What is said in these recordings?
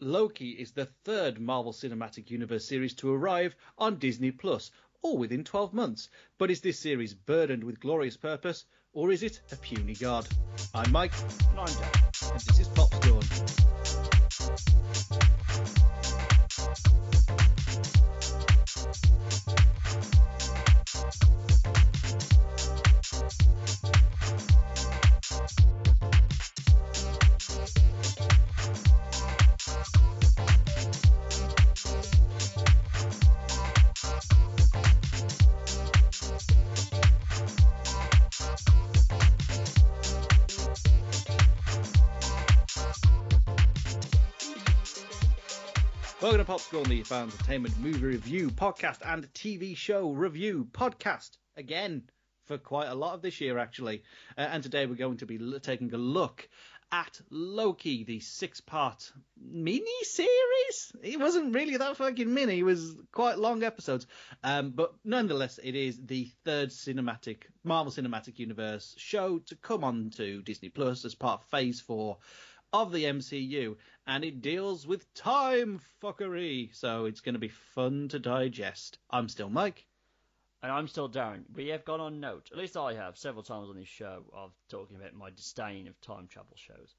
Loki is the third Marvel Cinematic Universe series to arrive on Disney Plus, all within 12 months. But is this series burdened with glorious purpose, or is it a puny god? I'm Mike, And I'm Dan. and this is Popscorn. Welcome to Popscorn, the fan entertainment movie review podcast and TV show review podcast again for quite a lot of this year actually. Uh, and today we're going to be l- taking a look at Loki, the six-part mini series. It wasn't really that fucking mini; it was quite long episodes. Um, but nonetheless, it is the third cinematic Marvel Cinematic Universe show to come on to Disney Plus as part of Phase Four of the MCU, and it deals with time fuckery, so it's going to be fun to digest. I'm still Mike. And I'm still Darren. We have gone on note, at least I have, several times on this show, of talking about my disdain of time travel shows.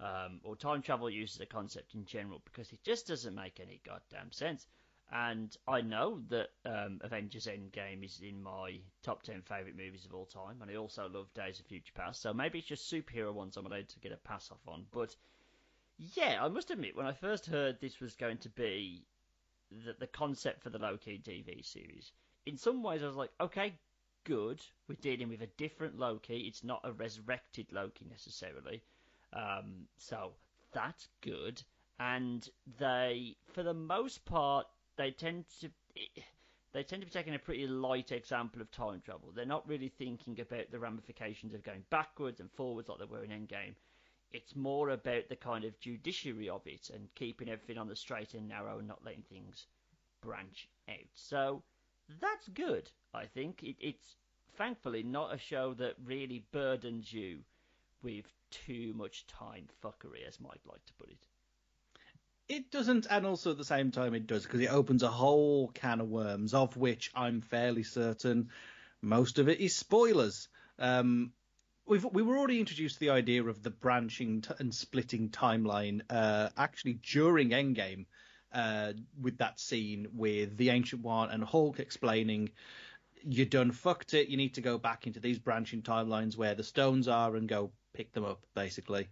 Um, or time travel use as a concept in general, because it just doesn't make any goddamn sense. And I know that um, Avengers Endgame is in my top 10 favourite movies of all time, and I also love Days of Future Past, so maybe it's just superhero ones I'm allowed to get a pass off on. But yeah, I must admit, when I first heard this was going to be the, the concept for the Loki TV series, in some ways I was like, okay, good. We're dealing with a different Loki. It's not a resurrected Loki necessarily. Um, so that's good. And they, for the most part, they tend to they tend to be taking a pretty light example of time travel. They're not really thinking about the ramifications of going backwards and forwards like they were in Endgame. It's more about the kind of judiciary of it and keeping everything on the straight and narrow and not letting things branch out. So that's good, I think. It, it's thankfully not a show that really burdens you with too much time fuckery, as Mike liked to put it. It doesn't, and also at the same time it does, because it opens a whole can of worms, of which I'm fairly certain most of it is spoilers. Um, we've, we were already introduced to the idea of the branching t- and splitting timeline uh, actually during Endgame, uh, with that scene with the Ancient One and Hulk explaining, you done fucked it, you need to go back into these branching timelines where the stones are and go pick them up, basically.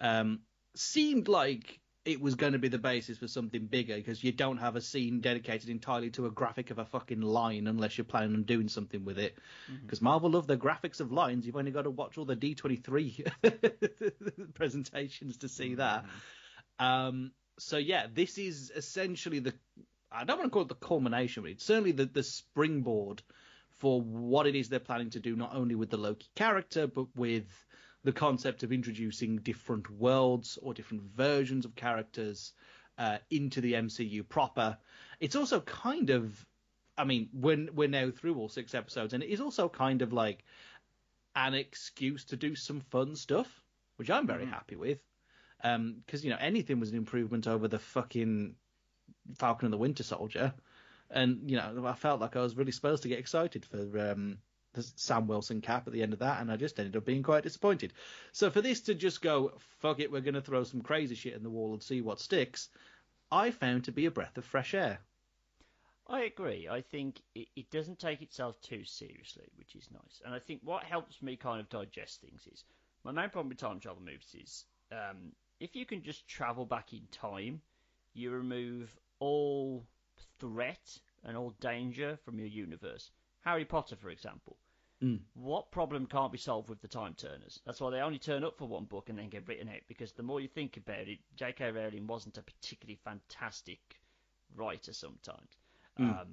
Um, seemed like it was going to be the basis for something bigger because you don't have a scene dedicated entirely to a graphic of a fucking line unless you're planning on doing something with it. Because Marvel love the graphics of lines. You've only got to watch all the D23 presentations to see that. Um, so yeah, this is essentially the I don't want to call it the culmination, but it's certainly the, the springboard for what it is they're planning to do, not only with the Loki character, but with the concept of introducing different worlds or different versions of characters uh, into the MCU proper. It's also kind of, I mean, when we're now through all six episodes, and it is also kind of like an excuse to do some fun stuff, which I'm very happy with. Because you know anything was an improvement over the fucking Falcon and the Winter Soldier, and you know I felt like I was really supposed to get excited for um, the Sam Wilson cap at the end of that, and I just ended up being quite disappointed. So for this to just go fuck it, we're going to throw some crazy shit in the wall and see what sticks, I found to be a breath of fresh air. I agree. I think it, it doesn't take itself too seriously, which is nice. And I think what helps me kind of digest things is my main problem with time travel movies is um, if you can just travel back in time, you remove all threat and all danger from your universe. Harry Potter, for example. What problem can't be solved with the time turners? That's why they only turn up for one book and then get written out. Because the more you think about it, J.K. Rowling wasn't a particularly fantastic writer sometimes. Um,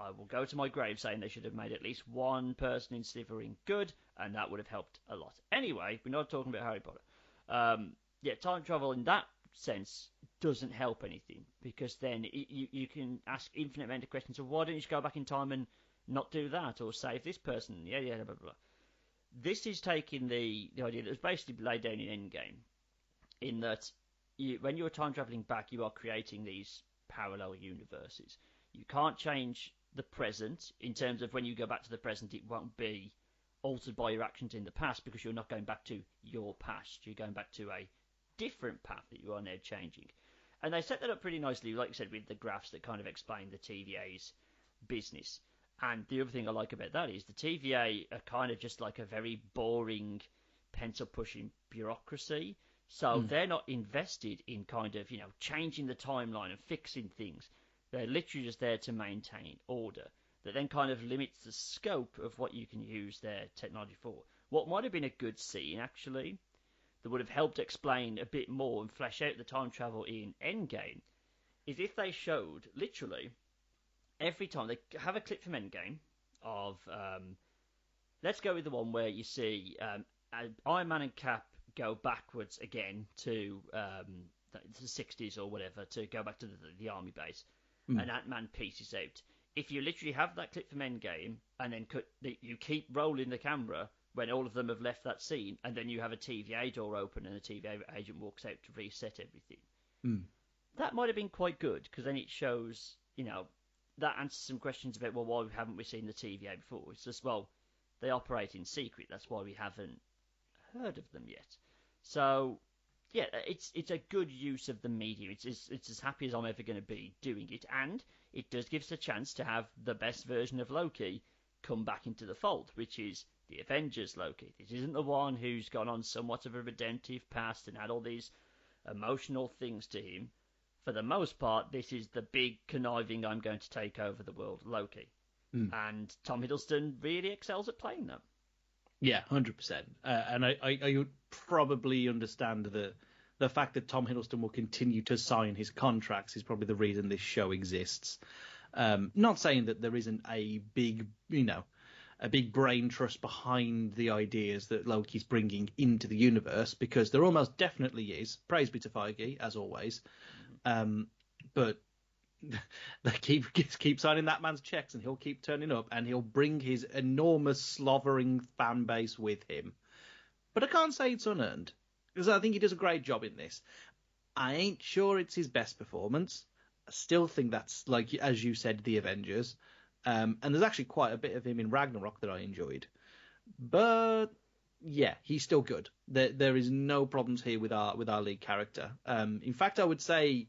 I will go to my grave saying they should have made at least one person in Slytherin good, and that would have helped a lot. Anyway, we're not talking about Harry Potter. Um, yeah, time travel in that sense doesn't help anything because then it, you you can ask infinite amount of questions. So why don't you just go back in time and not do that or save this person? Yeah, yeah, blah blah. blah. This is taking the the idea that was basically laid down in Endgame, in that you, when you're time traveling back, you are creating these parallel universes. You can't change the present in terms of when you go back to the present, it won't be altered by your actions in the past because you're not going back to your past. You're going back to a different path that you are now changing. And they set that up pretty nicely, like you said, with the graphs that kind of explain the TVA's business. And the other thing I like about that is the TVA are kind of just like a very boring pencil pushing bureaucracy. So mm. they're not invested in kind of, you know, changing the timeline and fixing things. They're literally just there to maintain order. That then kind of limits the scope of what you can use their technology for. What might have been a good scene, actually, that would have helped explain a bit more and flesh out the time travel in Endgame, is if they showed, literally, every time they have a clip from Endgame of, um, let's go with the one where you see um, Iron Man and Cap go backwards again to um, the 60s or whatever to go back to the, the army base, mm. and Ant Man pieces out. If you literally have that clip from Endgame and then cut, you keep rolling the camera when all of them have left that scene, and then you have a TVA door open and a TVA agent walks out to reset everything. Mm. That might have been quite good because then it shows, you know, that answers some questions about well, why haven't we seen the TVA before? It's just well, they operate in secret. That's why we haven't heard of them yet. So yeah, it's it's a good use of the medium. It's it's, it's as happy as I'm ever going to be doing it, and it does give us a chance to have the best version of Loki come back into the fold, which is the Avengers Loki. This isn't the one who's gone on somewhat of a redemptive past and had all these emotional things to him. For the most part, this is the big conniving I'm going to take over the world Loki. Mm. And Tom Hiddleston really excels at playing that. Yeah, hundred uh, percent. And I, I, I would probably understand the the fact that Tom Hiddleston will continue to sign his contracts is probably the reason this show exists. Um, not saying that there isn't a big, you know, a big brain trust behind the ideas that Loki's bringing into the universe, because there almost definitely is. Praise be to Feige, as always. Um, but they keep keep signing that man's checks, and he'll keep turning up, and he'll bring his enormous slobbering fan base with him. But I can't say it's unearned because I think he does a great job in this. I ain't sure it's his best performance. I still think that's like as you said, the Avengers. Um, and there's actually quite a bit of him in Ragnarok that I enjoyed. But yeah, he's still good. There there is no problems here with our with our lead character. Um, in fact, I would say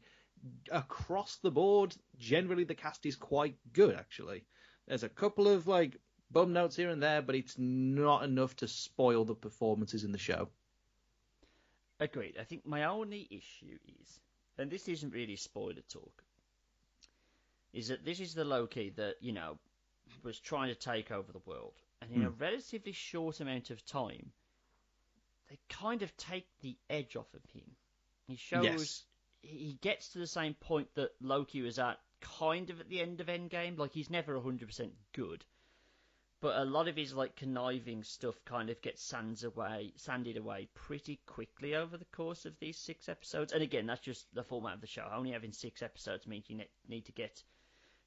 across the board, generally the cast is quite good. Actually, there's a couple of like bum notes here and there, but it's not enough to spoil the performances in the show. Agreed. I think my only issue is, and this isn't really spoiler talk, is that this is the Loki that you know was trying to take over the world, and in mm. a relatively short amount of time, they kind of take the edge off of him. He shows yes he gets to the same point that Loki was at kind of at the end of Endgame. Like he's never 100% good, but a lot of his like conniving stuff kind of gets sands away, sanded away pretty quickly over the course of these six episodes. And again, that's just the format of the show. Only having six episodes means you need to get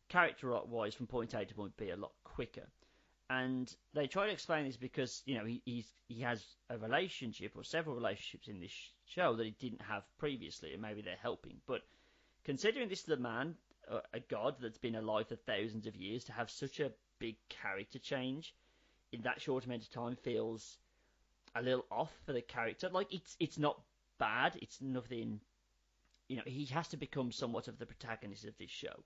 character wise from point A to point B a lot quicker and they try to explain this because you know he he's, he has a relationship or several relationships in this show that he didn't have previously, and maybe they're helping. But considering this is a man, a god that's been alive for thousands of years, to have such a big character change in that short amount of time feels a little off for the character. Like it's it's not bad. It's nothing. You know, he has to become somewhat of the protagonist of this show.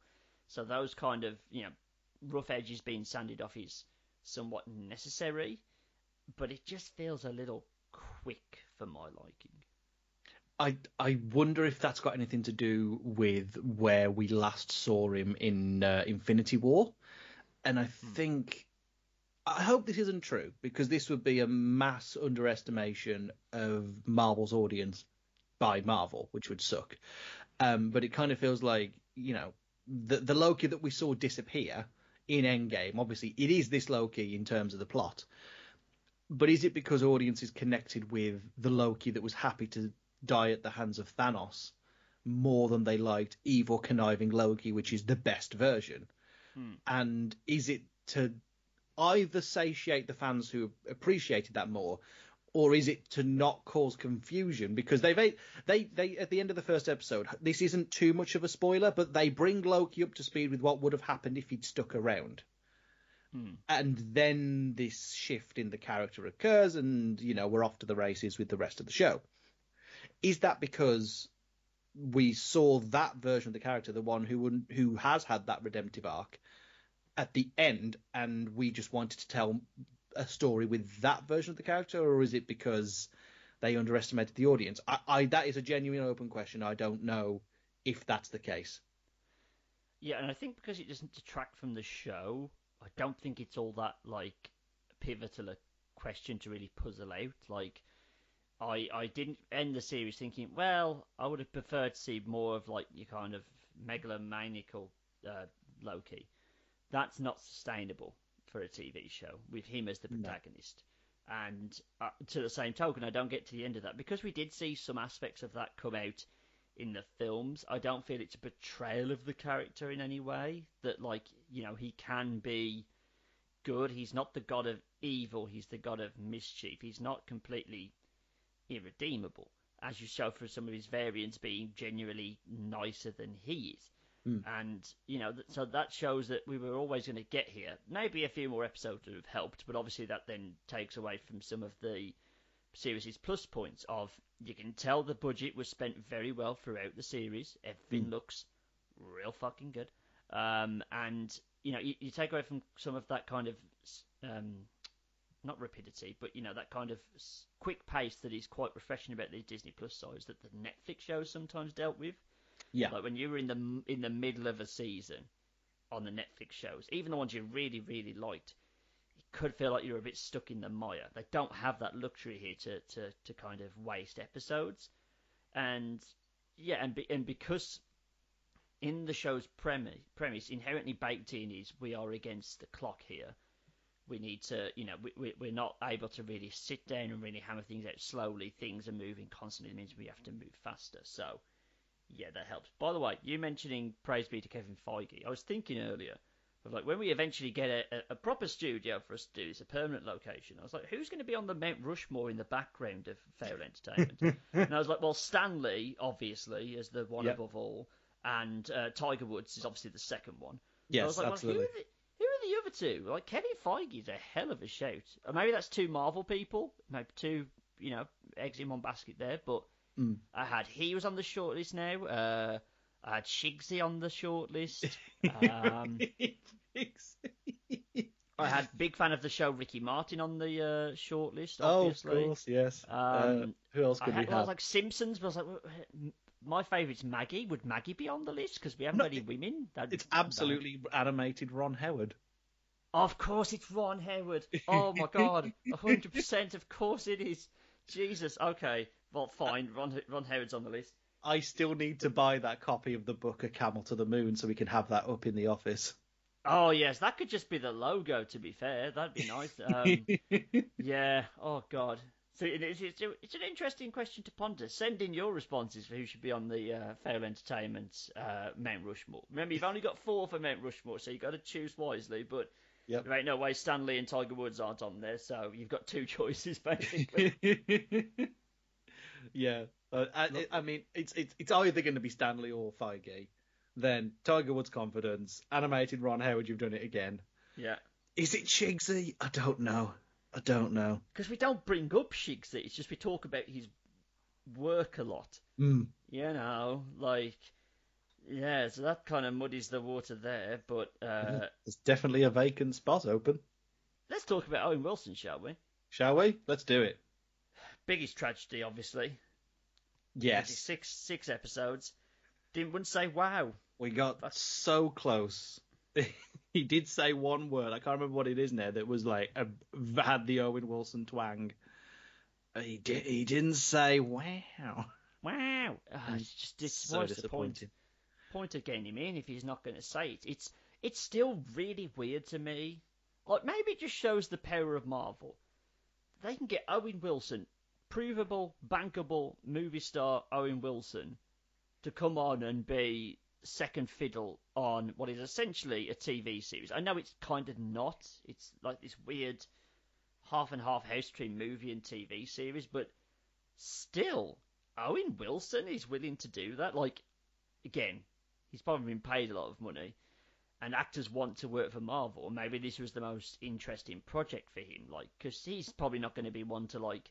So those kind of you know rough edges being sanded off his somewhat necessary, but it just feels a little quick for my liking. I I wonder if that's got anything to do with where we last saw him in uh, Infinity War, and I hmm. think I hope this isn't true because this would be a mass underestimation of Marvel's audience by Marvel, which would suck. Um, but it kind of feels like you know the the Loki that we saw disappear in Endgame. Obviously, it is this Loki in terms of the plot, but is it because audiences connected with the Loki that was happy to die at the hands of Thanos more than they liked evil conniving Loki, which is the best version? Hmm. And is it to either satiate the fans who appreciated that more, or is it to not cause confusion? Because they've they they at the end of the first episode, this isn't too much of a spoiler, but they bring Loki up to speed with what would have happened if he'd stuck around. Hmm. And then this shift in the character occurs, and you know we're off to the races with the rest of the show. Is that because we saw that version of the character, the one who wouldn't, who has had that redemptive arc, at the end, and we just wanted to tell a story with that version of the character, or is it because they underestimated the audience? I, I that is a genuine open question. I don't know if that's the case. Yeah, and I think because it doesn't detract from the show, I don't think it's all that like pivotal a question to really puzzle out. Like, I I didn't end the series thinking, well, I would have preferred to see more of like your kind of megalomaniacal uh, Loki. That's not sustainable for a TV show with him as the No. protagonist. And uh, to the same token, I don't get to the end of that because we did see some aspects of that come out in the films. I don't feel it's a betrayal of the character in any way. That like you know he can be good. He's not the god of evil. He's the god of mischief. He's not completely irredeemable, as you show for some of his variants being genuinely nicer than he is. Hmm. And you know, th- so that shows that we were always going to get here. Maybe a few more episodes would have helped, but obviously that then takes away from some of the series' plus points of you can tell the budget was spent very well throughout the series. Everything Mm. looks real fucking good. Um, and you know, you, you take away from some of that kind of um, not rapidity, but you know that kind of quick pace that is quite refreshing about these Disney Plus shows that the Netflix shows sometimes dealt with. Yeah. Like when you were in the in the middle of a season on the Netflix shows, even the ones you really really liked, it could feel like you're a bit stuck in the mire. They don't have that luxury here to to, to kind of waste episodes, and yeah, and be, and because in the show's premise, premise inherently baked in is we are against the clock here. We need to, you know, we, we, we're not able to really sit down and really hammer things out slowly. Things are moving constantly. It means we have to move faster. So, yeah, that helps. By the way, you mentioning praise be to Kevin Feige. I was thinking earlier of like when we eventually get a, a, proper studio for us to do this, a permanent location. I was like, who's going to be on the Mount Rushmore in the background of Fair Entertainment? and I was like, well, Stan Lee, obviously, is the one Yep. above all, and uh, Tiger Woods is obviously the second one. I Yes, was like, absolutely. Well, who, are the, who are the other two? Like Kevin Feige is a hell of a shout. Or maybe that's two Marvel people, maybe two, you know, eggs in one basket there. But Mm. I had he was on the shortlist now. Uh, I had Shigsy on the shortlist. Um, I had big fan of the show Ricky Martin on the uh, shortlist. oh, of course, yes. uh, Um, who else I, could had, we well, I was like Simpsons, but I was like, my favourite's Maggie. Would Maggie be on the list? Because we haven't No, any women. That'd- It's absolutely animated Ron Howard. Of course, it's Ron Howard. Oh my god, hundred percent. Of course it is. Jesus. Okay. Well, fine. Ron Ron Howard's on the list. I still need to buy that copy of the book A Camel to the Moon so we can have that up in the office. Oh yes, that could just be the logo. To be fair, that'd be nice. Um, yeah. Oh god. So it is, it's, it's an interesting question to ponder. Send in your responses for who should be on the uh, Fail Entertainment uh, Mount Rushmore. Remember, you've only got four for Mount Rushmore, so you've got to choose wisely. But Yep. there ain't no way Stan Lee and Tiger Woods aren't on there, so you've got two choices basically. yeah, uh, I, I mean, it's it's it's either going to be Stan Lee or Feige. Then Tiger Woods' confidence, animated Ron Howard, you've done it again. yeah. Is it Shigsy? I don't know. I don't know. because we don't bring up Shigsy. It's just we talk about his work a lot. Mm. You know, like yeah. So that kind of muddies the water there. But uh, There's definitely a vacant spot open. let's talk about Owen Wilson, shall we? Shall we? Let's do it. Biggest tragedy, obviously. Yes, Six six episodes. Didn't wouldn't say wow. we got so close. he did say one word. I can't remember what it is now. That was like a, had the Owen Wilson twang. He did. He didn't say wow. Wow. Ah, it's just it's so disappointing. Point of getting him in if he's not going to say it. It's it's still really weird to me. Like maybe it just shows the power of Marvel. They can get Owen Wilson, provable, bankable movie star Owen Wilson, to come on and be second fiddle on what is essentially a TV series. I know it's kind of not. It's like this weird half and half house between movie and TV series, but still, Owen Wilson is willing to do that. Like, again, he's probably been paid a lot of money, and actors want to work for Marvel. Maybe this was the most interesting project for him, like, because he's probably not going to be one to like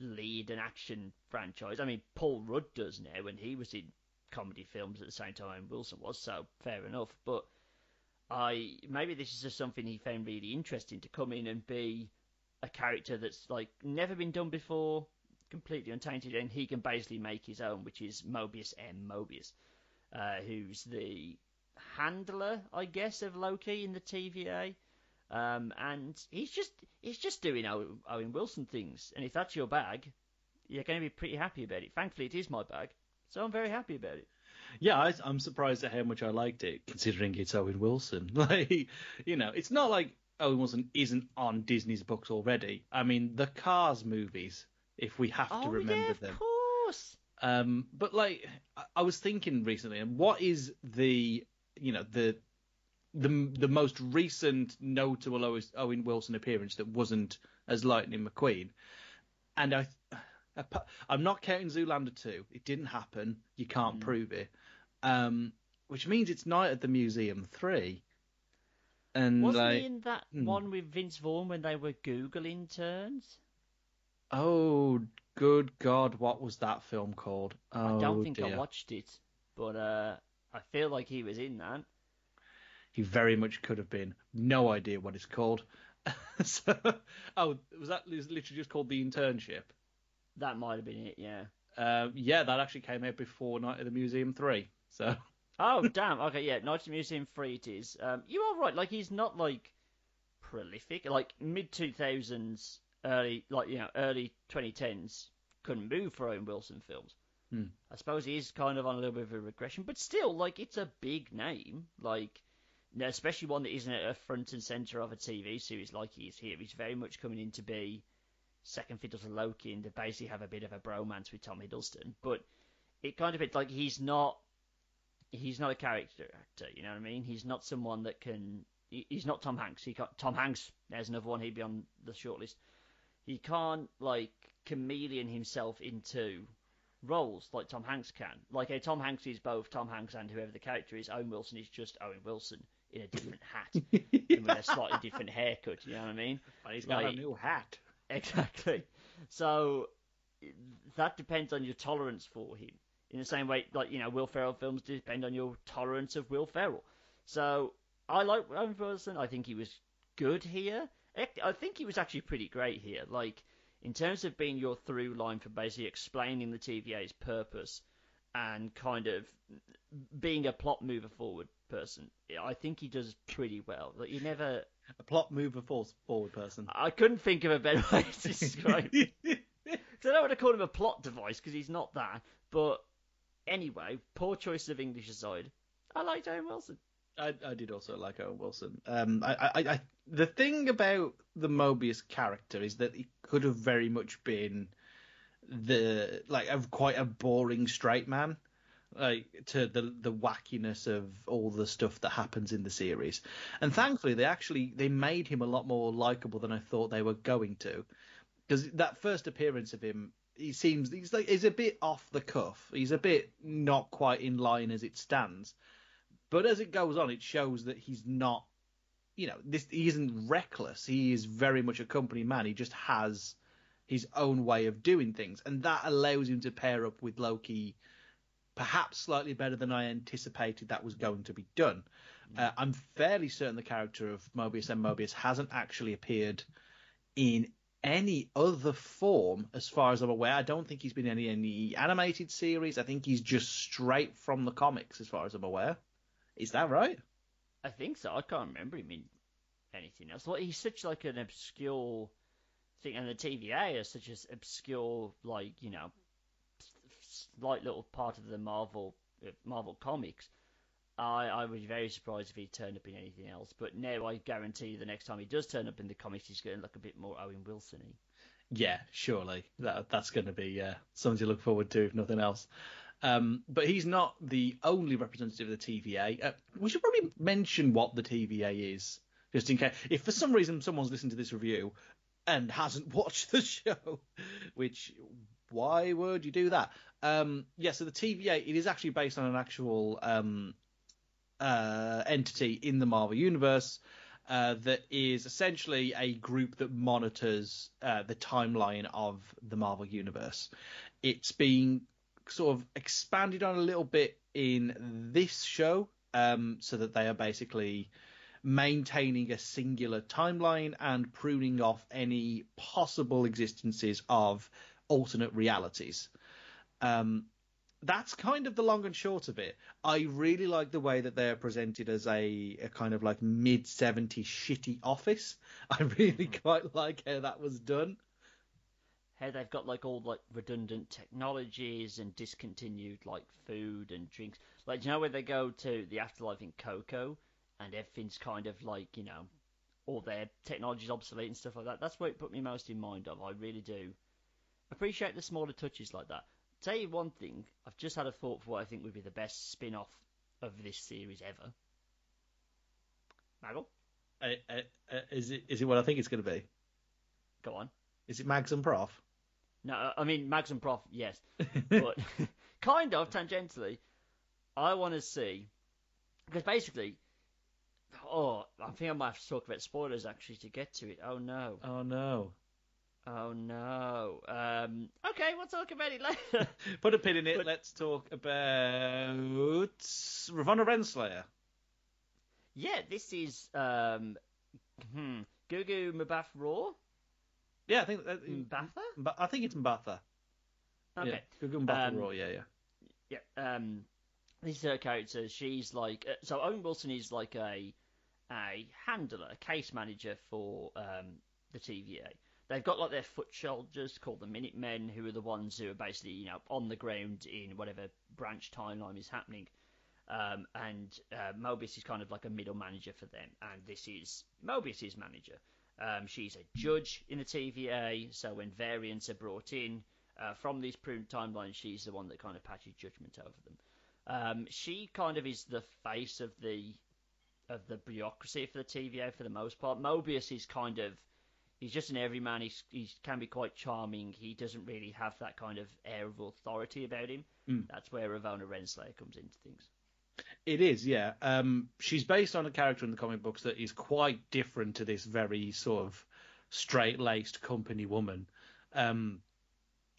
lead an action franchise. I mean, Paul Rudd does now, when he was in comedy films at the same time Wilson was, so fair enough. But I maybe this is just something he found really interesting to come in and be a character that's like never been done before, completely untainted, and he can basically make his own, which is Mobius M. Mobius, uh, who's the handler, I guess, of Loki in the TVA. Um, and he's just he's just doing Owen Wilson things, and if that's your bag, you're going to be pretty happy about it. Thankfully, it is my bag, so I'm very happy about it. Yeah, I, am surprised at how much I liked it, considering it's Owen Wilson. Like, you know, it's not like Owen Wilson isn't on Disney's books already. I mean, the Cars movies, if we have oh, to remember yeah, them. Course. Um, but like, I was thinking recently, and what is the, you know, the the the most recent notable Owen Wilson appearance that wasn't as Lightning McQueen, and I, I'm not counting Zoolander two. It didn't happen. You can't mm. prove it. Um, which means it's Night at the Museum three. And wasn't like, he in that hmm. one with Vince Vaughn when they were Google interns? Oh, good God! What was that film called? Oh, I don't think dear. I watched it, but uh, I feel like he was in that. He very much could have been. No idea what it's called. so, oh, was that literally just called the internship? That might have been it, yeah. Uh, yeah, that actually came out before Night at the Museum three. So. oh damn! Okay, yeah, Night at the Museum three it is. Um, you are right. Like he's not like prolific. Like mid two thousands, early like you know early twenty tens couldn't move for Owen Wilson films. Hmm. I suppose he is kind of on a little bit of a regression, but still, like it's a big name. Like especially one that isn't at a front and center of a TV series like he is here. He's very much coming in to be second fiddle to Loki and to basically have a bit of a bromance with Tom Hiddleston. But it kind of it's like he's not he's not a character actor. You know what I mean? He's not someone that can. He's not Tom Hanks. He got Tom Hanks. There's another one. He'd be on the shortlist. He can't like chameleon himself into roles like Tom Hanks can. Like a Tom Hanks is both Tom Hanks and whoever the character is. Owen Wilson is just Owen Wilson in a different hat and with a slightly different haircut. You know what I mean? But he's got like, a new hat. Exactly. So that depends on your tolerance for him. In the same way, like you know, Will Ferrell films depend on your tolerance of Will Ferrell. So I like Owen Wilson. I think he was good here. I think he was actually pretty great here. Like in terms of being your through line for basically explaining the TVA's purpose and kind of being a plot mover forward person. I think he does pretty well. Like he never a plot mover forward person. I couldn't think of a better way to describe. it. So I don't want to call him a plot device because he's not that. But anyway, poor choice of English aside, I liked Owen Wilson. I, I did also like Owen Wilson. Um, I, I, I, the thing about the Mobius character is that he could have very much been the like a quite a boring straight man like to the the wackiness of all the stuff that happens in the series. And thankfully, they actually they made him a lot more likable than I thought they were going to. Because that first appearance of him, he seems he's like he's a bit off the cuff. He's a bit not quite in line as it stands. But as it goes on, it shows that he's not. You know, this he isn't reckless. He is very much a company man. He just has his own way of doing things, and that allows him to pair up with Loki perhaps slightly better than I anticipated that was going to be done. Uh, I'm fairly certain the character of Mobius and Mobius hasn't actually appeared in any other form, as far as I'm aware. I don't think he's been in any, any animated series. I think he's just straight from the comics, as far as I'm aware. Is that right? I think so. I can't remember him in anything else. Well, he's such like an obscure thing, and the TVA is such an obscure, like you know, slight little part of the Marvel uh, Marvel comics. I, I would be very surprised if he turned up in anything else. But now I guarantee you the next time he does turn up in the comics, he's going to look a bit more Owen Wilson-y. Yeah, surely that that's going to be uh, something to look forward to, if nothing else. Um, but he's not the only representative of the TVA. Uh, we should probably mention what the TVA is, just in case. If for some reason someone's listened to this review and hasn't watched the show, which why would you do that? Um, yeah, so the TVA it is actually based on an actual um, uh, entity in the Marvel universe. Uh, that is essentially a group that monitors uh, the timeline of the Marvel universe. It's being sort of expanded on a little bit in this show, um, so that they are basically maintaining a singular timeline and pruning off any possible existences of alternate realities. Um, that's kind of the long and short of it. I really like the way that they're presented as a, a kind of like mid 70s shitty office. I really quite like how that was done. How they've got like all like redundant technologies and discontinued like food and drinks. Like, you know, where they go to the afterlife in Coco and everything's kind of like, you know, all their technology's obsolete and stuff like that. That's what it put me most in mind of. I really do appreciate the smaller touches like that. Tell you one thing, I've just had a thought for what I think would be the best spin off of this series ever. Maggle? Uh, uh, uh, is it is it what I think it's going to be? Go on. Is it Mags and Prof? No, uh, I mean Mags and Prof, yes, but kind of tangentially. I want to see because basically, oh, I think I might have to talk about spoilers actually to get to it. Oh no. Oh no. Oh no. Um, okay, we'll talk about it later. Put a pin in it. But, Let's talk about Ravonna Renslayer. Yeah, this is um, hmm, Gugu Mbatha Raw. Yeah, I think that, Mbatha. I think it's Mbatha. Okay. Yeah, Gugu Mbatha um, Raw. Yeah, yeah. Yeah. Um, this is her character. She's like uh, so. Owen Wilson is like a a handler, a case manager for um, the TVA they've got like their foot soldiers called the Minutemen, who are the ones who are basically you know on the ground in whatever branch timeline is happening. Um, and uh, Mobius is kind of like a middle manager for them, and this is Mobius's manager. Um, she's a judge in the TVA, so when variants are brought in uh, from these pruned timelines, she's the one that kind of passes judgment over them. Um, she kind of is the face of the of the bureaucracy for the TVA for the most part. Mobius is kind of he's just an everyman. He's he can be quite charming. He doesn't really have that kind of air of authority about him. Mm. That's where Ravonna Renslayer comes into things. It is, yeah. Um, she's based on a character in the comic books that is quite different to this very sort of straight-laced company woman. Um,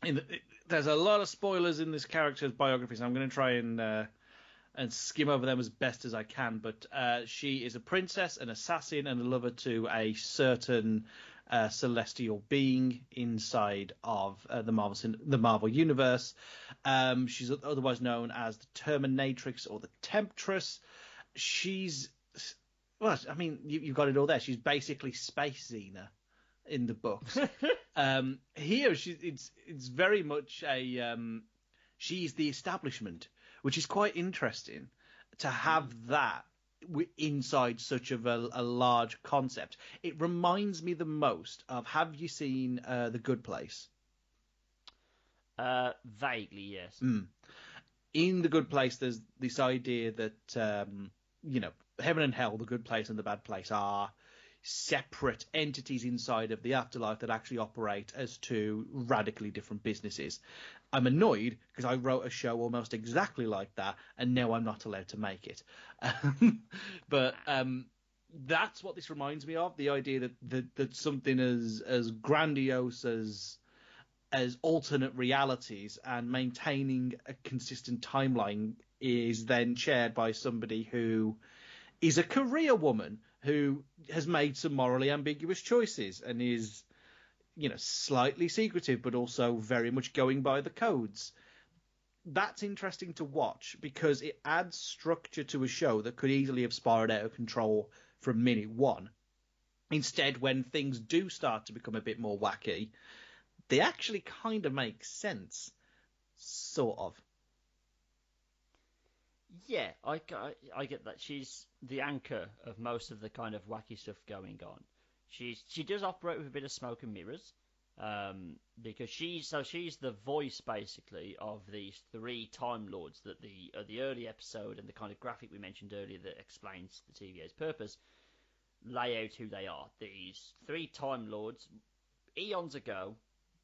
the, there's a lot of spoilers in this character's biography, so I'm going to try and uh, and skim over them as best as I can. But uh, she is a princess, an assassin, and a lover to a certain uh, celestial being inside of uh, the Marvel the Marvel universe. Um, she's otherwise known as the Terminatrix or the Temptress. She's well, I mean, you, have got it all there. She's basically Space Xena in the books. um, here, she, it's it's very much a um, she's the establishment, which is quite interesting to have that inside such of a, a, large concept. It reminds me the most of Have you seen uh, The Good Place? Uh, vaguely, yes. Mm. In The Good Place, there's this idea that um, you know heaven and hell, the good place and the bad place, are separate entities inside of the afterlife that actually operate as two radically different businesses. I'm annoyed because I wrote a show almost exactly like that, and now I'm not allowed to make it. but um, that's what this reminds me of: the idea that, that that something as as grandiose as as alternate realities and maintaining a consistent timeline is then shared by somebody who is a career woman who has made some morally ambiguous choices and is you know, slightly secretive, but also very much going by the codes. That's interesting to watch because it adds structure to a show that could easily have spiraled out of control from minute one. Instead, when things do start to become a bit more wacky, they actually kind of make sense. Sort of. Yeah, I, I, I get that. She's the anchor of most of the kind of wacky stuff going on. She's she does operate with a bit of smoke and mirrors, um, because she's so she's the voice basically of these three Time Lords that the uh, the early episode and the kind of graphic we mentioned earlier that explains the TVA's purpose lay out who they are. These three Time Lords, eons ago,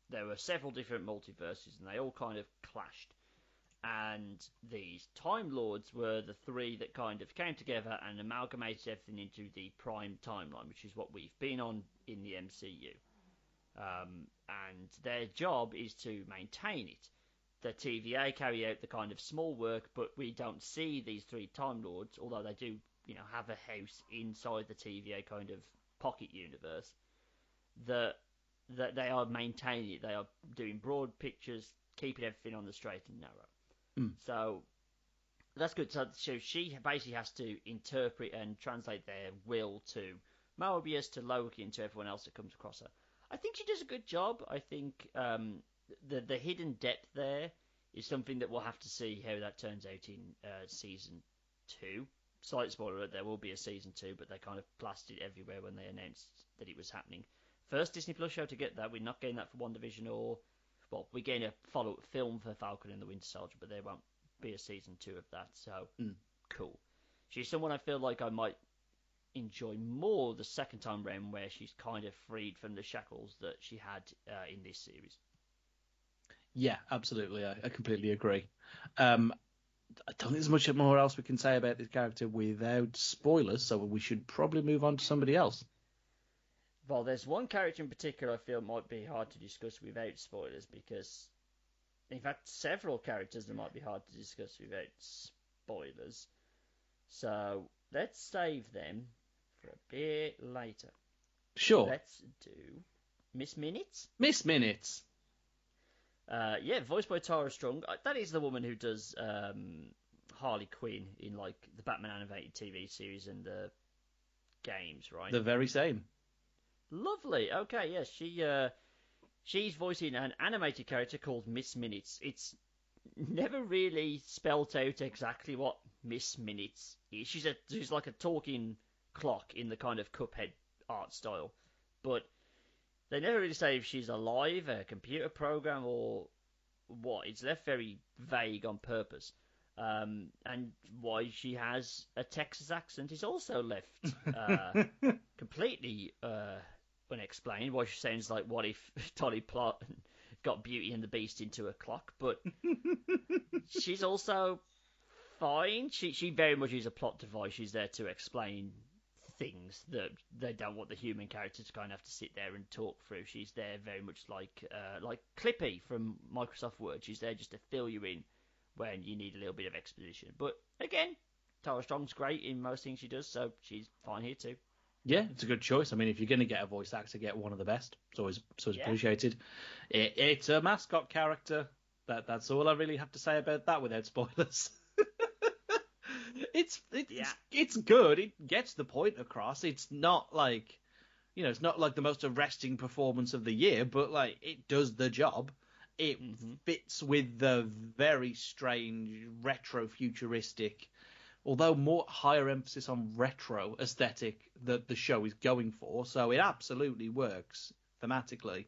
there were several different multiverses, and they all kind of clashed. And these Time Lords were the three that kind of came together and amalgamated everything into the Prime timeline, which is what we've been on in the MCU. Um, and their job is to maintain it. The TVA carry out the kind of small work, but we don't see these three Time Lords, although they do, you know, have a house inside the TVA kind of pocket universe. That that they are maintaining it. They are doing broad pictures, keeping everything on the straight and narrow. Mm. So that's good. So, so she basically has to interpret and translate their will to Mobius, to Loki, and to everyone else that comes across her. I think she does a good job. I think um, the the hidden depth there is something that we'll have to see how that turns out in uh, season two. Slight spoiler: there will be a season two, but they kind of blasted it everywhere when they announced that it was happening. First Disney Plus show to get that. We're not getting that for WandaVision or well, we're getting a follow-up film for Falcon and the Winter Soldier, but there won't be a season two of that. So Mm. cool. She's someone I feel like I might enjoy more the second time round, where she's kind of freed from the shackles that she had uh, in this series. Yeah, absolutely. I, I completely agree. Um, I don't think there's much more else we can say about this character without spoilers, so we should probably move on to somebody else. Well, there's one character in particular I feel might be hard to discuss without spoilers because, in fact, several characters that might be hard to discuss without spoilers. So let's save them for a bit later. Sure. Let's do Miss Minutes. Miss Minutes. Uh, yeah, voiced by Tara Strong. Uh, That is the woman who does um, Harley Quinn in like the Batman animated TV series and the games, right? The very same. Lovely. Okay, yes, she uh, she's voicing an animated character called Miss Minutes. It's never really spelt out exactly what Miss Minutes is. She's a she's like a talking clock in the kind of Cuphead art style, but they never really say if she's alive, a computer program, or what. It's left very vague on purpose. Um, and why she has a Texas accent is also left uh, completely uh, unexplained. Why she sounds like what if Dolly Parton got Beauty and the Beast into a clock, but she's also fine. She she very much is a plot device. She's there to explain things that they don't want the human character to kind of have to sit there and talk through. She's there very much like uh, like Clippy from Microsoft Word. She's there just to fill you in when you need a little bit of exposition. But again, Tara Strong's great in most things she does, so she's fine here too. Yeah, it's a good choice. I mean, if you're going to get a voice actor, get one of the best. It's always, it's always Yeah. appreciated. It, it's a mascot character. That that's all I really have to say about that without spoilers. it's it's Yeah. it's good. It gets the point across. It's not like you know, it's not like the most arresting performance of the year, but like it does the job. It Mhm. fits with the very strange retro futuristic although more higher emphasis on retro aesthetic that the show is going for, so it absolutely works thematically.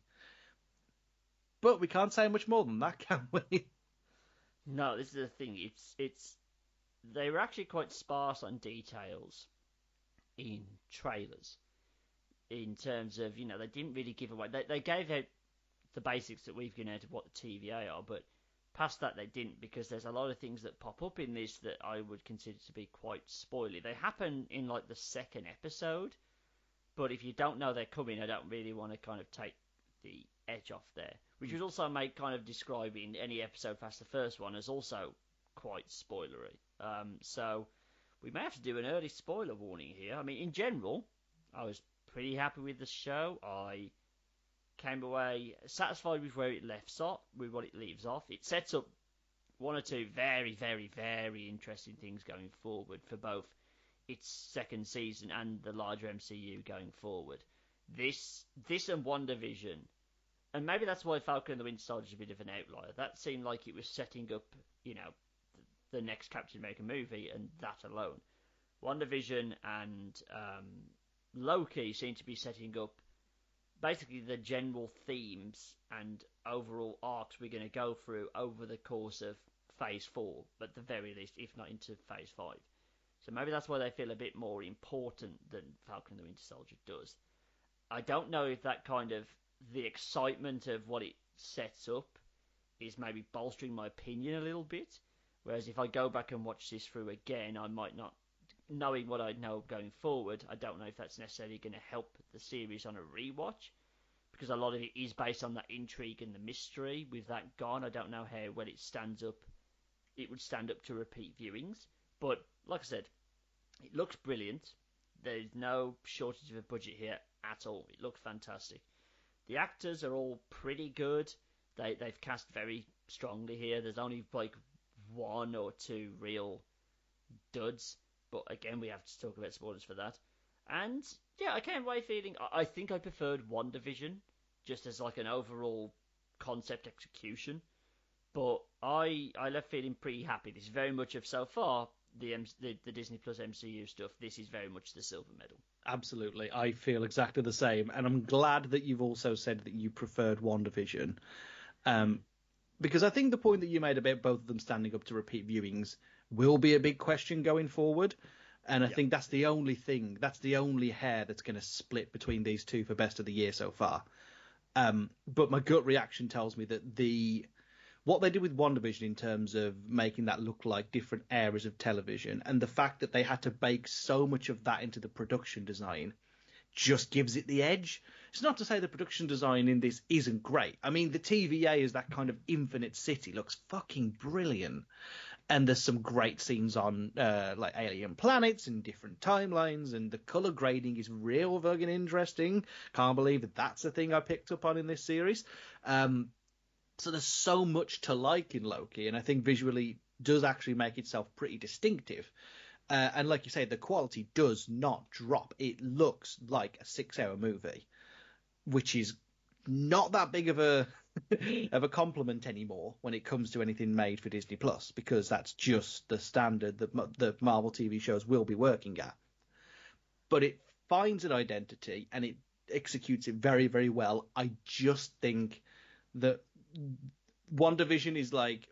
But we can't say much more than that, can we? No, this is the thing. It's it's they were actually quite sparse on details in trailers. In terms of you know they didn't really give away. They they gave out the basics that we've given out of what the TVA are, but past that they didn't because there's a lot of things that pop up in this that I would consider to be quite spoily. They happen in like the second episode, but if you don't know they're coming, I don't really want to kind of take the edge off there. Which would also make kind of describing any episode past the first one as also quite spoilery. Um, so we may have to do an early spoiler warning here. I mean, in general, I was pretty happy with the show. I came away satisfied with where it left off, with what it leaves off. It sets up one or two very, very, very interesting things going forward for both its second season and the larger MCU going forward. This, this and WandaVision, and maybe that's why Falcon and the Winter Soldier is a bit of an outlier. That seemed like it was setting up, you know, the next Captain America movie, and that alone. WandaVision and um, Loki seem to be setting up basically the general themes and overall arcs we're going to go through over the course of Phase 4, at the very least, if not into Phase 5. So maybe that's why they feel a bit more important than Falcon the Winter Soldier does. I don't know if that kind of the excitement of what it sets up is maybe bolstering my opinion a little bit. Whereas if I go back and watch this through again, I might not, knowing what I know going forward, I don't know if that's necessarily going to help the series on a rewatch. Because a lot of it is based on that intrigue and the mystery. With that gone, I don't know how well it stands up. It would stand up to repeat viewings. But like I said, it looks brilliant. There's no shortage of a budget here at all. It looks fantastic. The actors are all pretty good. They they've cast very strongly here. There's only like one or two real duds, but again we have to talk about spoilers for that. And yeah, I came away feeling I, I think I preferred WandaVision just as like an overall concept execution. But I I left feeling pretty happy. This is very much of so far the, M- the the Disney Plus MCU stuff. This is very much the silver medal. Absolutely, I feel exactly the same, and I'm glad that you've also said that you preferred WandaVision, um, because I think the point that you made about both of them standing up to repeat viewings will be a big question going forward. And I think that's the only thing, that's the only hair that's going to split between these two for best of the year so far. Um, but my gut reaction tells me that the what they did with WandaVision in terms of making that look like different eras of television and the fact that they had to bake so much of that into the production design just gives it the edge. It's not to say the production design in this isn't great. I mean, the TVA is that kind of infinite city looks fucking brilliant. And there's some great scenes on uh, like alien planets and different timelines, and the color grading is real fucking interesting. Can't believe that that's a thing I picked up on in this series. Um, so there's so much to like in Loki, and I think visually does actually make itself pretty distinctive. Uh, and like you say, the quality does not drop. It looks like a six-hour movie, which is not that big of a of a compliment anymore when it comes to anything made for Disney Plus, because that's just the standard that the Marvel TV shows will be working at. But it finds an identity and it executes it very, very well. I just think that WandaVision is like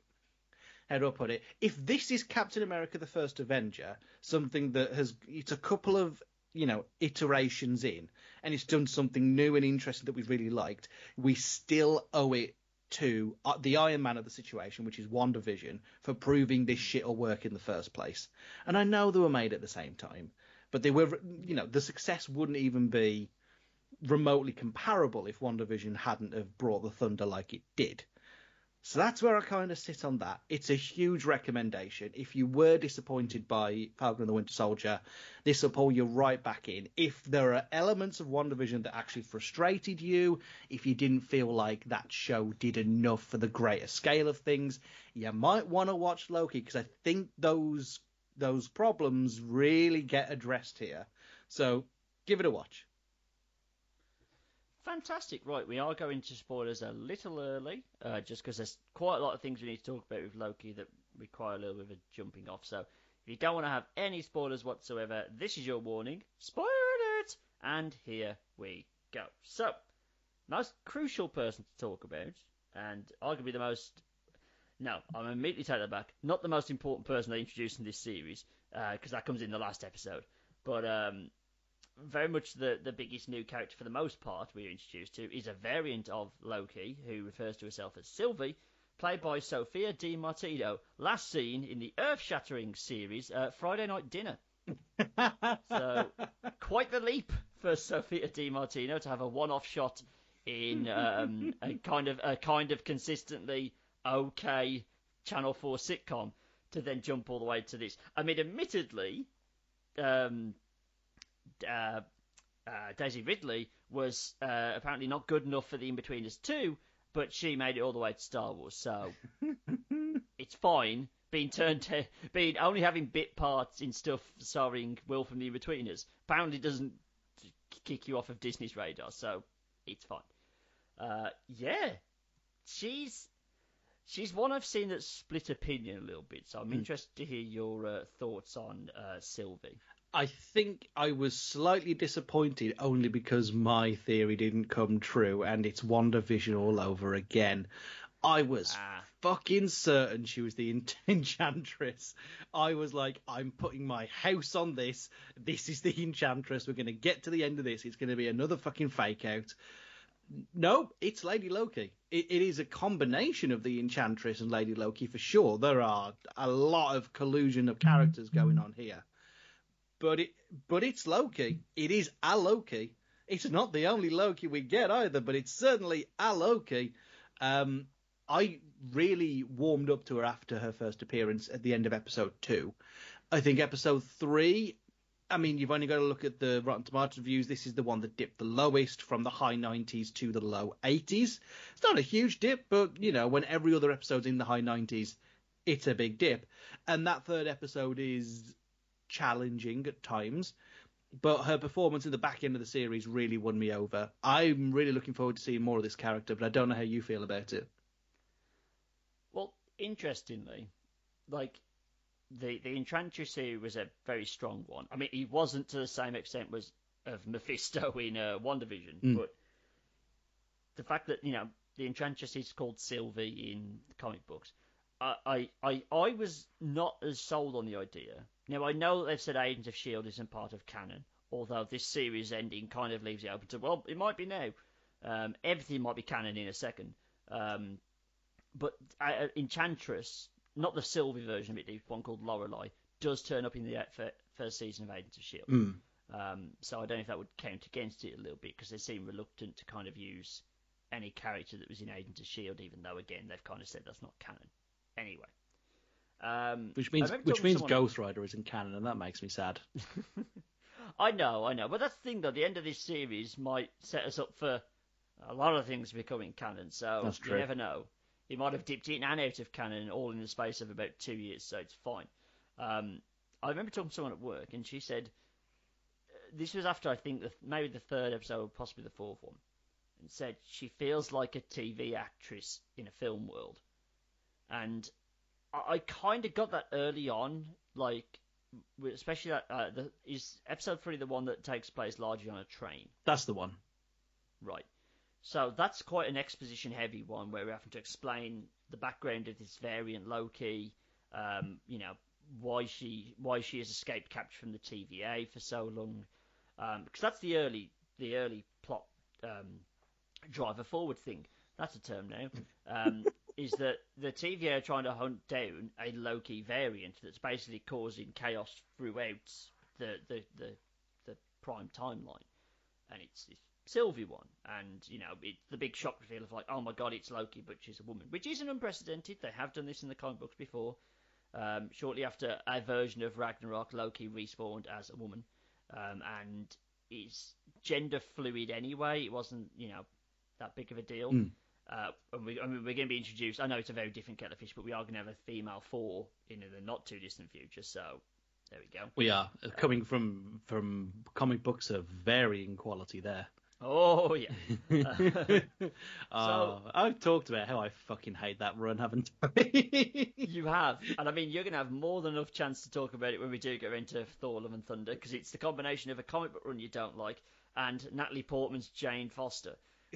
how do I put it? If this is Captain America: The First Avenger, something that has it's a couple of you know iterations in, and it's done something new and interesting that we've really liked, we still owe it to uh, the Iron Man of the situation, which is WandaVision, for proving this shit will work in the first place. And I know they were made at the same time, but they were, you know, the success wouldn't even be remotely comparable if WandaVision hadn't have brought the thunder like it did. So that's where I kind of sit on that. It's a huge recommendation. If you were disappointed by Falcon and the Winter Soldier, this will pull you right back in. If there are elements of WandaVision that actually frustrated you, if you didn't feel like that show did enough for the greater scale of things, you might want to watch Loki because I think those those problems really get addressed here. So give it a watch. Fantastic. Right, we are going to spoilers a little early, uh, just because there's quite a lot of things we need to talk about with Loki that require a little bit of a jumping off. So if you don't want to have any spoilers whatsoever, this is your warning. Spoiler alert! And here we go. So, most crucial person to talk about, and arguably the most. No, I'm immediately taking that back. Not the most important person they introduced in this series, because uh, that comes in the last episode. But um, very much the, the biggest new character for the most part we're introduced to is a variant of Loki who refers to herself as Sylvie, played by Sophia Di Martino, last seen in the earth shattering series uh, Friday Night Dinner. so, quite the leap for Sophia Di Martino to have a one off shot in um, a kind of a kind of consistently okay Channel 4 sitcom to then jump all the way to this. I mean, admittedly, um, uh, uh, Daisy Ridley was uh, apparently not good enough for the Inbetweeners 2, but she made it all the way to Star Wars, so it's fine being turned to being only having bit parts in stuff starring Will from the Inbetweeners. Apparently doesn't kick you off of Disney's radar, so it's fine. Uh, yeah, she's she's one I've seen that split opinion a little bit, so I'm mm. interested to hear your uh, thoughts on uh, Sylvie. I think I was slightly disappointed only because my theory didn't come true and it's WandaVision all over again. I was ah. fucking certain she was the Enchantress. I was like, I'm putting my house on this. This is the Enchantress. We're going to get to the end of this. It's going to be another fucking fake out. no, it's Lady Loki. It, it is a combination of the Enchantress and Lady Loki for sure. There are a lot of collusion of characters going on here, but it but it's Loki. It is a Loki. It's not the only Loki we get either, but it's certainly a Loki. Um, I really warmed up to her after her first appearance at the end of episode two. I think episode three I mean, you've only got to look at the Rotten Tomatoes reviews. This is the one that dipped the lowest from the high 90s to the low 80s. It's not a huge dip, but, you know, when every other episode's in the high 90s, it's a big dip. And that third episode is challenging at times, but her performance in the back end of the series really won me over. I'm really looking forward to seeing more of this character, but I don't know how you feel about it. Well, interestingly, like the the Enchantress was a very strong one. I mean, he wasn't to the same extent as of Mephisto in uh, WandaVision, mm. but the fact that you know the Enchantress is called Sylvie in comic books, I, I I I was not as sold on the idea. Now I know that they've said Agents of Shield isn't part of canon, although this series ending kind of leaves it open to well, it might be now. Um, everything might be canon in a second. Um, but uh, Enchantress not the Sylvie version of it, the one called Lorelei, does turn up in the first season of Agents of Shield. Mm. Um, so I don't know if that would count against it a little bit because they seem reluctant to kind of use any character that was in Agents of Shield, even though again they've kind of said that's not canon. Anyway. Um, which means which means someone... Ghost Rider is in canon, and that makes me sad. I know, I know, but that's the thing though. The end of this series might set us up for a lot of things becoming canon, so you never know. He might have dipped in and out of canon all in the space of about two years, so it's fine. Um, I remember talking to someone at work, and she said this was after I think the, maybe the third episode, possibly the fourth one, and said she feels like a TV actress in a film world, and I, I kind of got that early on, like especially that uh, the, is episode three the one that takes place largely on a train. That's the one. Right. So that's quite an exposition heavy one where we're having to explain the background of this variant Loki, um, you know, why she why she has escaped capture from the TVA for so long, um, because that's the early the early plot um, driver forward thing. That's a term now. Um, is that the TVA are trying to hunt down a Loki variant that's basically causing chaos throughout the the the, the prime timeline, and it's, it's Sylvie one, and you know it's the big shock reveal of like, oh my god, it's Loki, but she's a woman, which isn't unprecedented. They have done this in the comic books before. Um, shortly after a version of Ragnarok, Loki respawned as a woman, um, and is gender fluid anyway. It wasn't you know that big of a deal. Mm. Uh, and we, I mean, we're going to be introduced. I know it's a very different kettle of fish, but we are going to have a female Thor in the not too distant future. So there we go. We are coming from from comic books of varying quality there. Oh yeah. uh, so, I've talked about how I fucking hate that run, haven't I? you have, and I mean you're gonna have more than enough chance to talk about it when we do get into Thor: Love and Thunder because it's the combination of a comic book run you don't like and Natalie Portman's Jane Foster,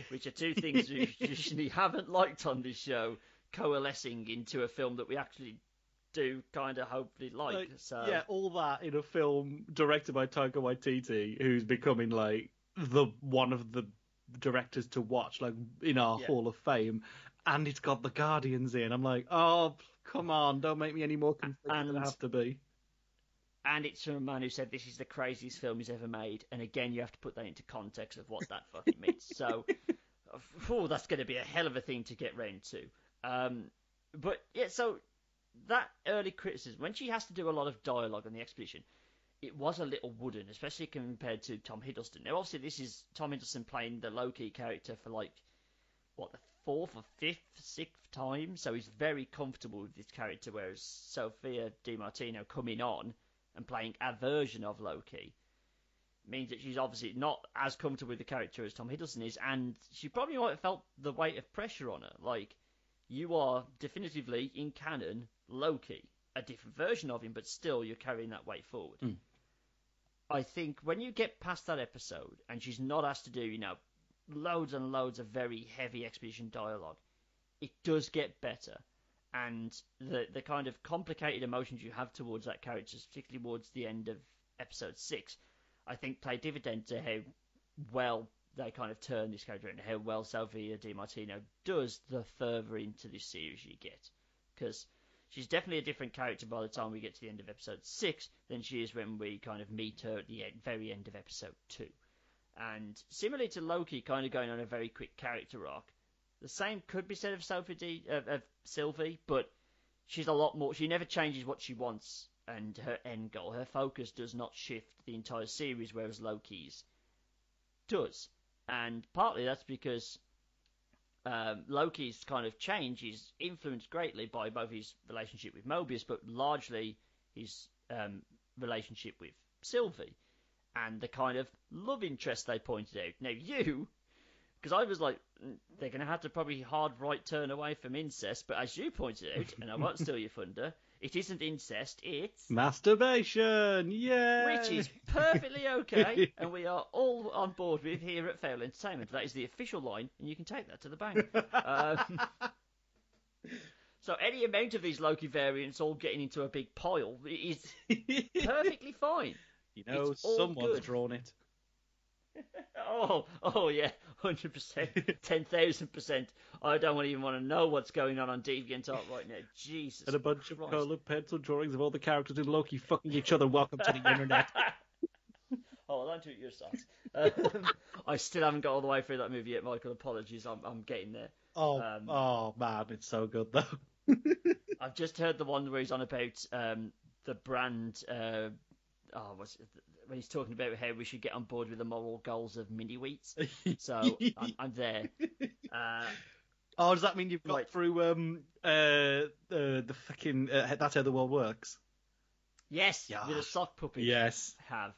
which are two things we usually haven't liked on this show, coalescing into a film that we actually do kind of hopefully like. like so yeah, all that in a film directed by Taika Waititi, who's becoming like the one of the directors to watch, like in our yeah. Hall of Fame, and it's got the Guardians in. I'm like, oh, come on, don't make me any more confused and, than I have to be. And it's from a man who said this is the craziest film he's ever made, and again, you have to put that into context of what that fucking means. So, oh, that's going to be a hell of a thing to get round to. Um, but yeah, so that early criticism, when she has to do a lot of dialogue on the expedition, it was a little wooden, especially compared to Tom Hiddleston. Now, obviously, this is Tom Hiddleston playing the Loki character for like what the fourth or fifth, sixth time, so he's very comfortable with this character. Whereas Sophia Di Martino coming on and playing a version of Loki means that she's obviously not as comfortable with the character as Tom Hiddleston is, and she probably might have felt the weight of pressure on her. Like, you are definitively in canon Loki, a different version of him, but still you're carrying that weight forward. Mm. I think when you get past that episode and she's not asked to do, you know, loads and loads of very heavy exposition dialogue, it does get better. And the the kind of complicated emotions you have towards that character, particularly towards the end of episode six, I think play dividend to how well they kind of turn this character and how well Sophia Di Martino does the further into this series you get. Because she's definitely a different character by the time we get to the end of episode six than she is when we kind of meet her at the end, very end of episode two. And similarly to Loki, kind of going on a very quick character arc, the same could be said of Sophie D, of, of Sylvie, but she's a lot more. She never changes what she wants and her end goal. Her focus does not shift the entire series, whereas Loki's does. And partly that's because um, Loki's kind of change is influenced greatly by both his relationship with Mobius, but largely his um, relationship with Sylvie and the kind of love interest they pointed out. Now, you, because I was like, they're going to have to probably hard right turn away from incest, but as you pointed out, and I won't steal your thunder, it isn't incest, it's masturbation. Yeah, which is perfectly okay, and we are all on board with here at Fail Entertainment. That is the official line, and you can take that to the bank. um, so any amount of these Loki variants all getting into a big pile is perfectly fine. You know, someone's good. drawn it. Oh, oh yeah, hundred percent, ten thousand percent. I don't even want to know what's going on on DeviantArt right now. Jesus. And a bunch of coloured pencil drawings of all the characters in Loki fucking each other. Welcome to the internet. Hold on to it yourself. Um, I still haven't got all the way through that movie yet, Michael. Apologies, I'm, I'm getting there. Oh, Um, oh man, it's so good though. I've just heard the one where he's on about um, the brand. Uh, oh, what's when he's talking about how we should get on board with the moral goals of mini wheats. So I'm, I'm there. Uh, oh, does that mean you've got through um uh the the fucking uh, that's how the world works? yes, with a sock puppet. Yes. Have.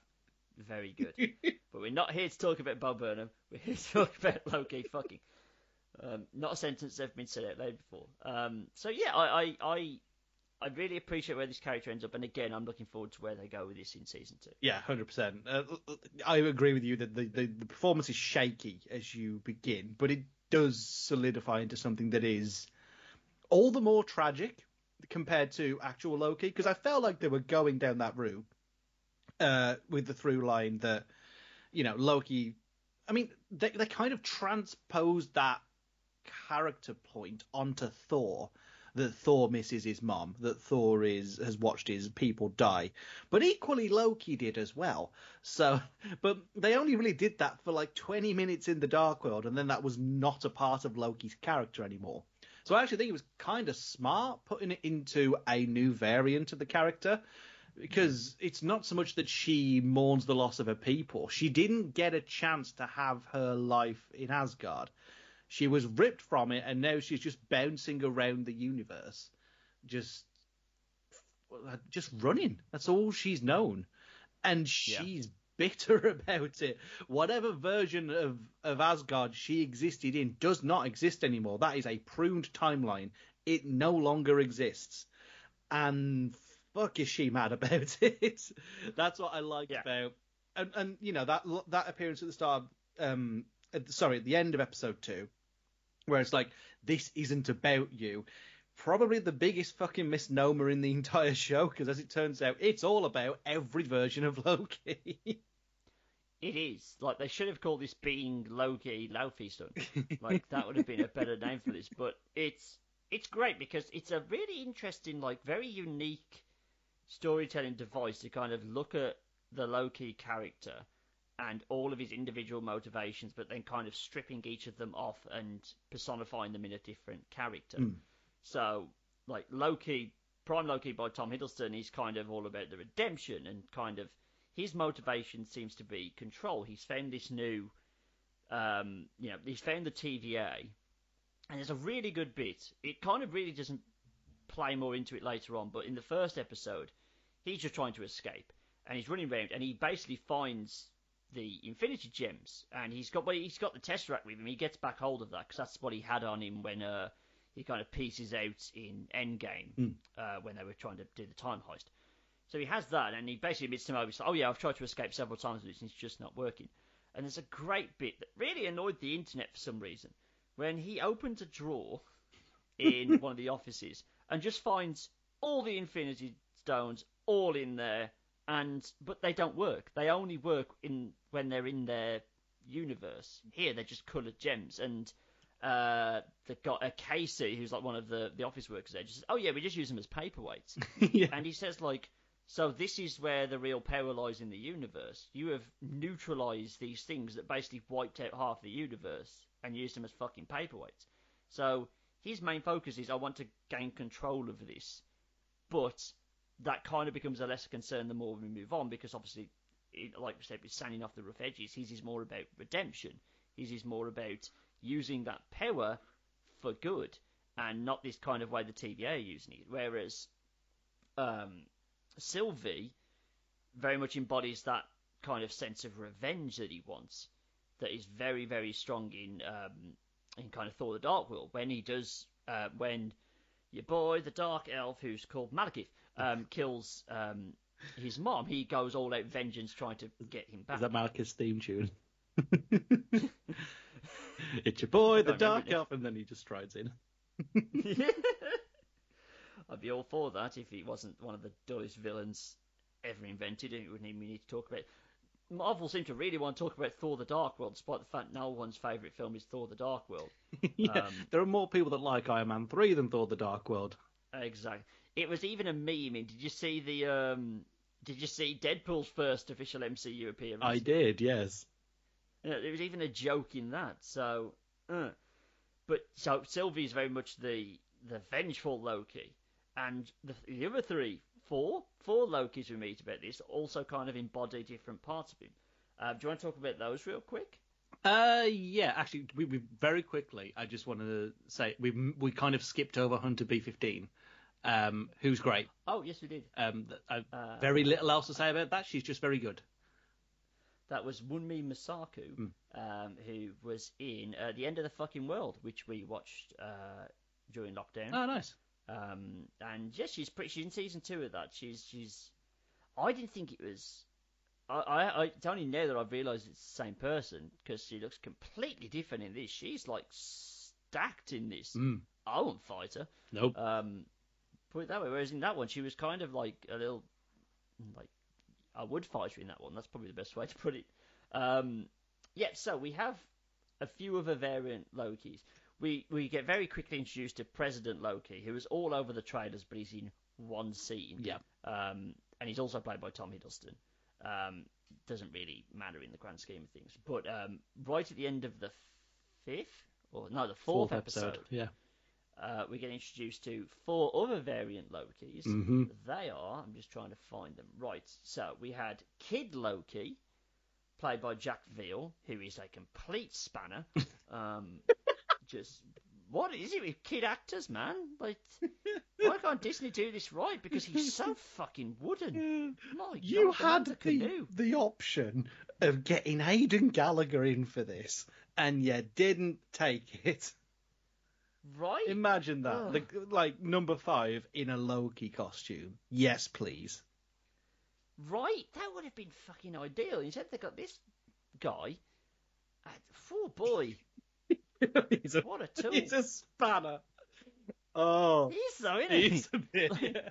Very good. but we're not here to talk about Bo Burnham. We're here to talk about Loki fucking. Um, not a sentence that's been said out loud before. Um, so yeah, I, I, I, I really appreciate where this character ends up, and again, I'm looking forward to where they go with this in season two. Yeah, hundred percent. Uh, I agree with you that the, the the performance is shaky as you begin, but it does solidify into something that is all the more tragic compared to actual Loki because I felt like they were going down that route uh, with the through line that you know Loki. I mean, they they kind of transposed that character point onto Thor. That Thor misses his mom, that Thor is has watched his people die, but equally Loki did as well. So, but they only really did that for like 20 minutes in the Dark World, and then that was not a part of Loki's character anymore. So I actually think it was kind of smart putting it into a new variant of the character because it's not so much that she mourns the loss of her people. She didn't get a chance to have her life in Asgard. She was ripped from it, and now she's just bouncing around the universe, just just running. That's all she's known, and she's bitter about it. Whatever version of of Asgard she existed in does not exist anymore. That is a pruned timeline. It no longer exists, and fuck is she mad about it. That's what I like Yeah. about, and and you know that that appearance at the start, of, um, sorry, at the end of episode two, where it's like this isn't about you. Probably the biggest fucking misnomer in the entire show, because as it turns out, it's all about every version of Loki. It is like they should have called this being Loki Laufeyson. Like that would have been a better name for this. But it's it's great because it's a really interesting, like very unique storytelling device to kind of look at the Loki character and all of his individual motivations, but then kind of stripping each of them off and personifying them in a different character. Mm. So, like Loki, Prime Loki by Tom Hiddleston, he's kind of all about the redemption and kind of his motivation seems to be control. He's found this new, um, you know, he's found the TVA, and there's a really good bit. It kind of really doesn't play more into it later on, but in the first episode, he's just trying to escape, and he's running around, and he basically finds the Infinity Gems, and he's got well, he's got the Tesseract with him. He gets back hold of that because that's what he had on him when uh, he kind of pieces out in Endgame Hmm. uh, when they were trying to do the time heist. So he has that, and he basically admits to him, "Oh yeah, I've tried to escape several times with this, and it's just not working." And there's a great bit that really annoyed the internet for some reason when he opens a drawer in one of the offices and just finds all the Infinity Stones all in there, and but they don't work. They only work in when they're in their universe. Here they're just coloured gems, and uh, the guy, uh, Casey, who's like one of the the office workers there, just says, "Oh yeah, we just use them as paperweights." yeah. and he says like, "So this is where the real power lies in the universe. You have neutralized these things that basically wiped out half the universe and used them as fucking paperweights." So his main focus is, "I want to gain control of this," but that kind of becomes a lesser concern the more we move on because obviously, like we said, with sanding off the rough edges, his is more about redemption. His is more about using that power for good and not this kind of way the TVA are using it. Whereas um, Sylvie very much embodies that kind of sense of revenge that he wants, that is very, very strong in um, in kind of Thor: The Dark World. When he does, uh, when your boy, the Dark Elf, who's called Malekith, um, kills um, his mom, he goes all out vengeance trying to get him back. Is that Malekith's theme tune? it's your boy, the Dark. Elf, and then he just strides in. I'd be all for that if he wasn't one of the dullest villains ever invented, and it wouldn't even need to talk about. Marvel seem to really want to talk about Thor: The Dark World, despite the fact no one's favourite film is Thor: The Dark World. yeah, Um, there are more people that like Iron Man 3 than Thor the Dark World. Exactly. It was even a meme. And did you see the? Um, did you see Deadpool's first official MCU appearance? I did, yes. Yeah, there was even a joke in that. So, uh. but so Sylvie's very much the the vengeful Loki, and the, the other three, four, four Lokis we meet about this also kind of embody different parts of him. Uh, do you want to talk about those real quick? Uh, yeah, actually, we, we very quickly. I just wanted to say we we kind of skipped over Hunter B15, um, who's great. Oh, yes, we did. Um, th- Uh, very little else to say about that. She's just very good. That was Wunmi Mosaku, Mm. um, who was in uh, The End of the Fucking World, which we watched uh, during lockdown. Oh, nice. Um, and yeah, she's pretty. She's in season two of that. She's she's. I didn't think it was. I, I, I it's only now that I've realised it's the same person because she looks completely different in this. She's like stacked in this. Mm. I won't fight her. Nope. Um, put it that way. Whereas in that one, she was kind of like a little, like I would fight her in that one. That's probably the best way to put it. Um, yeah. So we have a few other variant Lokis. We we get very quickly introduced to President Loki, who is all over the trailers, but he's in one scene. Yeah. Um, and he's also played by Tom Hiddleston. Um, doesn't really matter in the grand scheme of things. But um, right at the end of the fifth, or no, the fourth, episode Yeah. Uh, we get introduced to four other variant Lokis. hmm They are, I'm just trying to find them. Right, so we had Kid Loki, played by Jack Veal, who is a complete spanner. Um, just, what is it with kid actors, man? Like, why can't Disney do this right? Because he's so fucking wooden. My You God, had the canoe. the option of getting Aidan Gallagher in for this, and you didn't take it. Right? Imagine that, like number five in a Loki costume. Yes, please. Right? That would have been fucking ideal. Instead, they got this guy. Oh boy, he's a what a tool! he's a spanner. Oh, He's so, isn't he? he's a bit. yeah.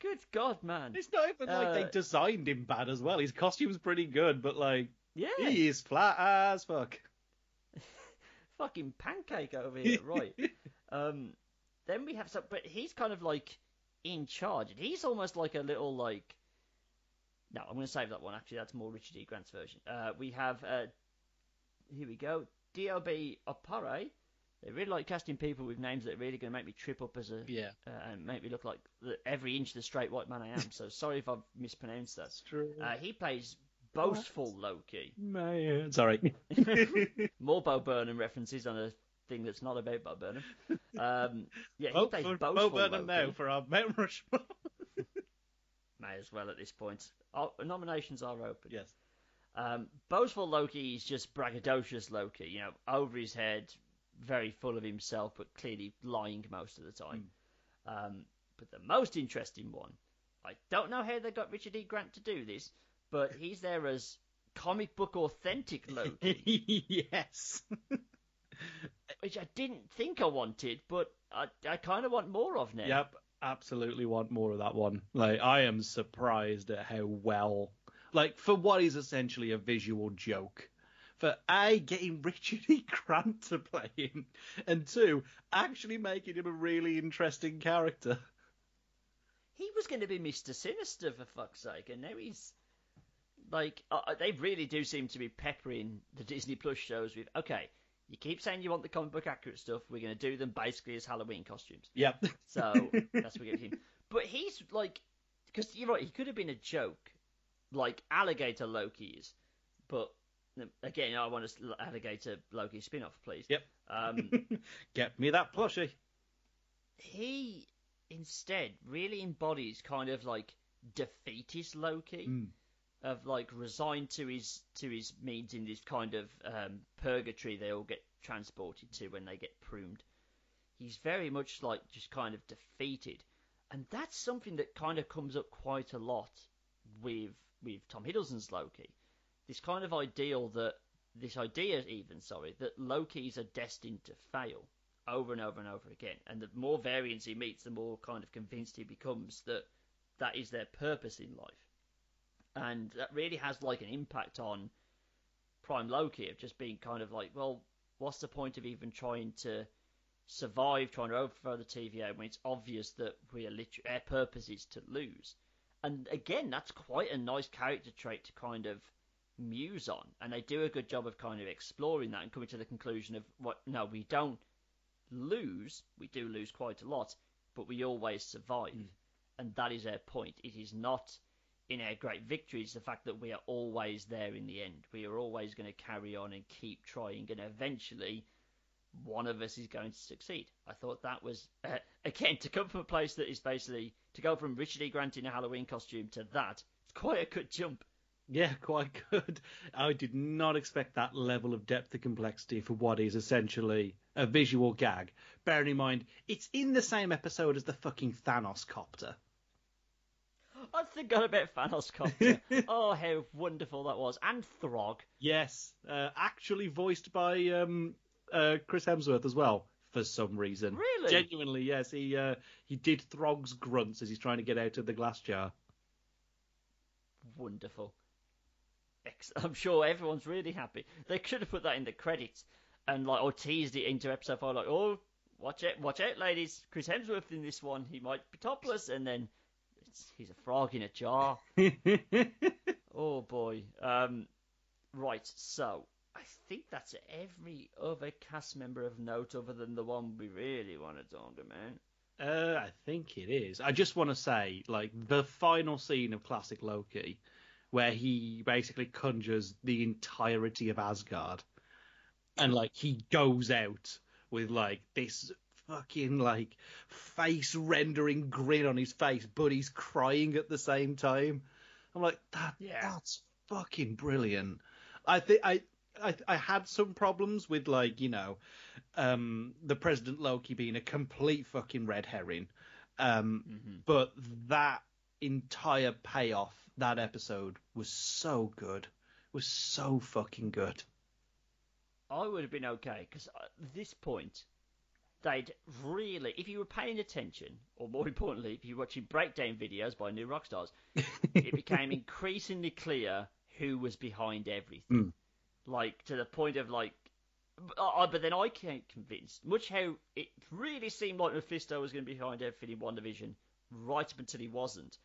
Good God, man. It's not even like they Uh, designed him bad as well. His costume's pretty good, but like Yeah, he is flat as fuck. Fucking pancake over here, right? um, then we have some, but he's kind of like in charge, and he's almost like a little like. No, I'm going to save that one. Actually, that's more Richard E. Grant's version. Uh, we have uh, here we go, D.O.B. Opare. They really like casting people with names that are really going to make me trip up as a yeah, uh, and make me look like the, every inch the straight white man I am. So sorry if I've mispronounced that. that's true. Uh, he plays boastful Loki. Man, sorry. More Bo Burnham references on a thing that's not about Bo Burnham. Um, yeah, he Vote plays for boastful Bo Burnham Loki. now for our Mount Rushmore. May as well at this point. Oh, nominations are open. yes. Um, boastful Loki is just braggadocious Loki. You know, over his head, very full of himself, but clearly lying most of the time. Um, but the most interesting one, I don't know how they got Richard E. Grant to do this, but he's there as comic book authentic Loki, yes. which I didn't think I wanted, but I, I kind of want more of now. Yep, absolutely want more of that one. Like, I am surprised at how well, like, for what is essentially a visual joke, for A, getting Richard E. Grant to play him, and two, actually making him a really interesting character. He was going to be Mr. Sinister, for fuck's sake, and now he's. Like, uh, uh, they really do seem to be peppering the Disney Plus shows with, okay, you keep saying you want the comic book accurate stuff, we're going to do them basically as Halloween costumes. Yep. So, that's what we get him. But he's, like, because you're right, he could have been a joke, like Alligator Loki is, but again, I want a Alligator Loki spin off, please. Yep. Um, Get me that plushie. he instead really embodies kind of like defeatist Loki. Mm. Of like resigned to his to his means in this kind of um, purgatory they all get transported to when they get pruned. He's very much like just kind of defeated, and that's something that kind of comes up quite a lot with with Tom Hiddleston's Loki. This kind of ideal that this idea even sorry that Lokis are destined to fail over and over and over again, and the more variants he meets, the more kind of convinced he becomes that that is their purpose in life, and that really has like an impact on Prime Loki of just being kind of like, well, what's the point of even trying to survive, trying to overthrow the TVA when it's obvious that we are literally, our purpose is to lose. And again, that's quite a nice character trait to kind of muse on, and they do a good job of kind of exploring that and coming to the conclusion of what no, we don't lose. We do lose quite a lot, but we always survive, hmm. and that is our point. It is not in our great victories the fact that we are always there in the end. We are always going to carry on and keep trying, and eventually one of us is going to succeed. I thought that was uh, again to come from a place that is basically to go from Richard E. Grant in a Halloween costume to that. It's quite a good jump. Yeah, quite good. I did not expect that level of depth and complexity for what is essentially a visual gag. Bearing in mind, it's in the same episode as the fucking Thanos copter. Forgot about Thanos Copter. oh, how wonderful that was, and Throg. Yes, uh, actually voiced by um, uh, Chris Hemsworth as well for some reason. Really? Genuinely, yes. He uh, he did Throg's grunts as he's trying to get out of the glass jar. Wonderful. I'm sure everyone's really happy. They could have put that in the credits and like or teased it into episode five, like, oh, watch out, watch out, ladies. Chris Hemsworth in this one, he might be topless, and then he's a frog in a jar. Oh boy. Um, right. So I think that's every other cast member of note, other than the one we really want to talk about. Uh, I think it is. I just want to say, like, the final scene of classic Loki, where he basically conjures the entirety of Asgard, and like he goes out with like this fucking like face rendering grin on his face, but he's crying at the same time. I'm like, that Yeah. that's fucking brilliant. I think I. I, I had some problems with like you know um the president Loki being a complete fucking red herring um but that entire payoff that episode was so good was so fucking good I would have been okay because at this point, they'd really, if you were paying attention, or more importantly, if you were watching breakdown videos by New Rockstars, it became increasingly clear who was behind everything. Mm. Like to the point of like, uh, but then I became convinced, much how it really seemed like Mephisto was going to be behind everything in WandaVision, right up until he wasn't.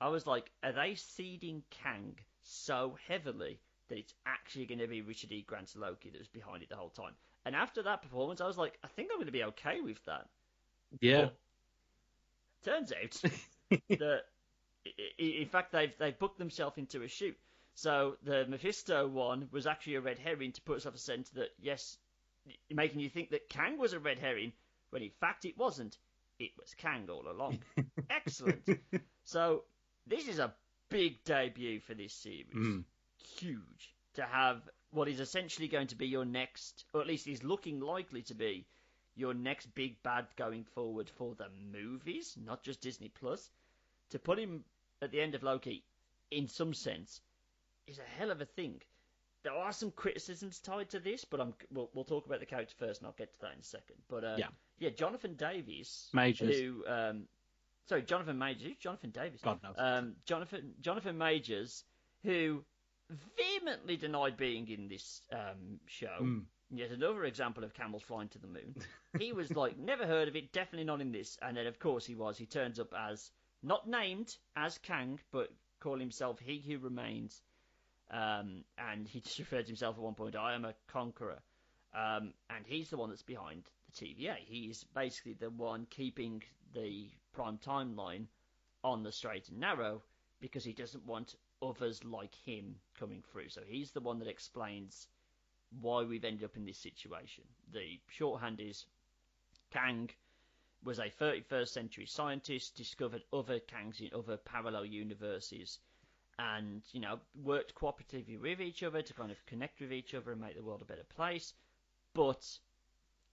I was like, are they seeding Kang so heavily that it's actually going to be Richard E. Grant's Loki that was behind it the whole time? And after that performance, I was like, I think I'm going to be okay with that. yeah Turns out that, in fact, they've they've booked themselves into a shoot. So the Mephisto one was actually a red herring to put us off a scent that yes, making you think that Kang was a red herring, when in fact it wasn't. It was Kang all along. Excellent. So this is a big debut for this series. Mm. Huge to have what is essentially going to be your next, or at least is looking likely to be your next big bad going forward for the movies, not just Disney Plus. To put him at the end of Loki, in some sense, is a hell of a thing. There are some criticisms tied to this, but I'm we'll, we'll talk about the character first, and I'll get to that in a second. But uh, Yeah. yeah, Jonathan Davies, Majors. who um, sorry, Jonathan Majors, Jonathan Davies, God knows. um, Jonathan Jonathan Majors, who vehemently denied being in this um, show. Mm. Yet another example of camels flying to the moon. He was like, never heard of it, definitely not in this. And then, of course, he was. He turns up as, not named as Kang, but call himself He Who Remains. Um, and he just referred to himself at one point, I am a conqueror. Um, and he's the one that's behind the TVA. He's basically the one keeping the prime timeline on the straight and narrow because he doesn't want others like him coming through. So he's the one that explains why we've ended up in this situation. The shorthand is Kang was a 31st century scientist, discovered other Kangs in other parallel universes, and you know worked cooperatively with each other to kind of connect with each other and make the world a better place. But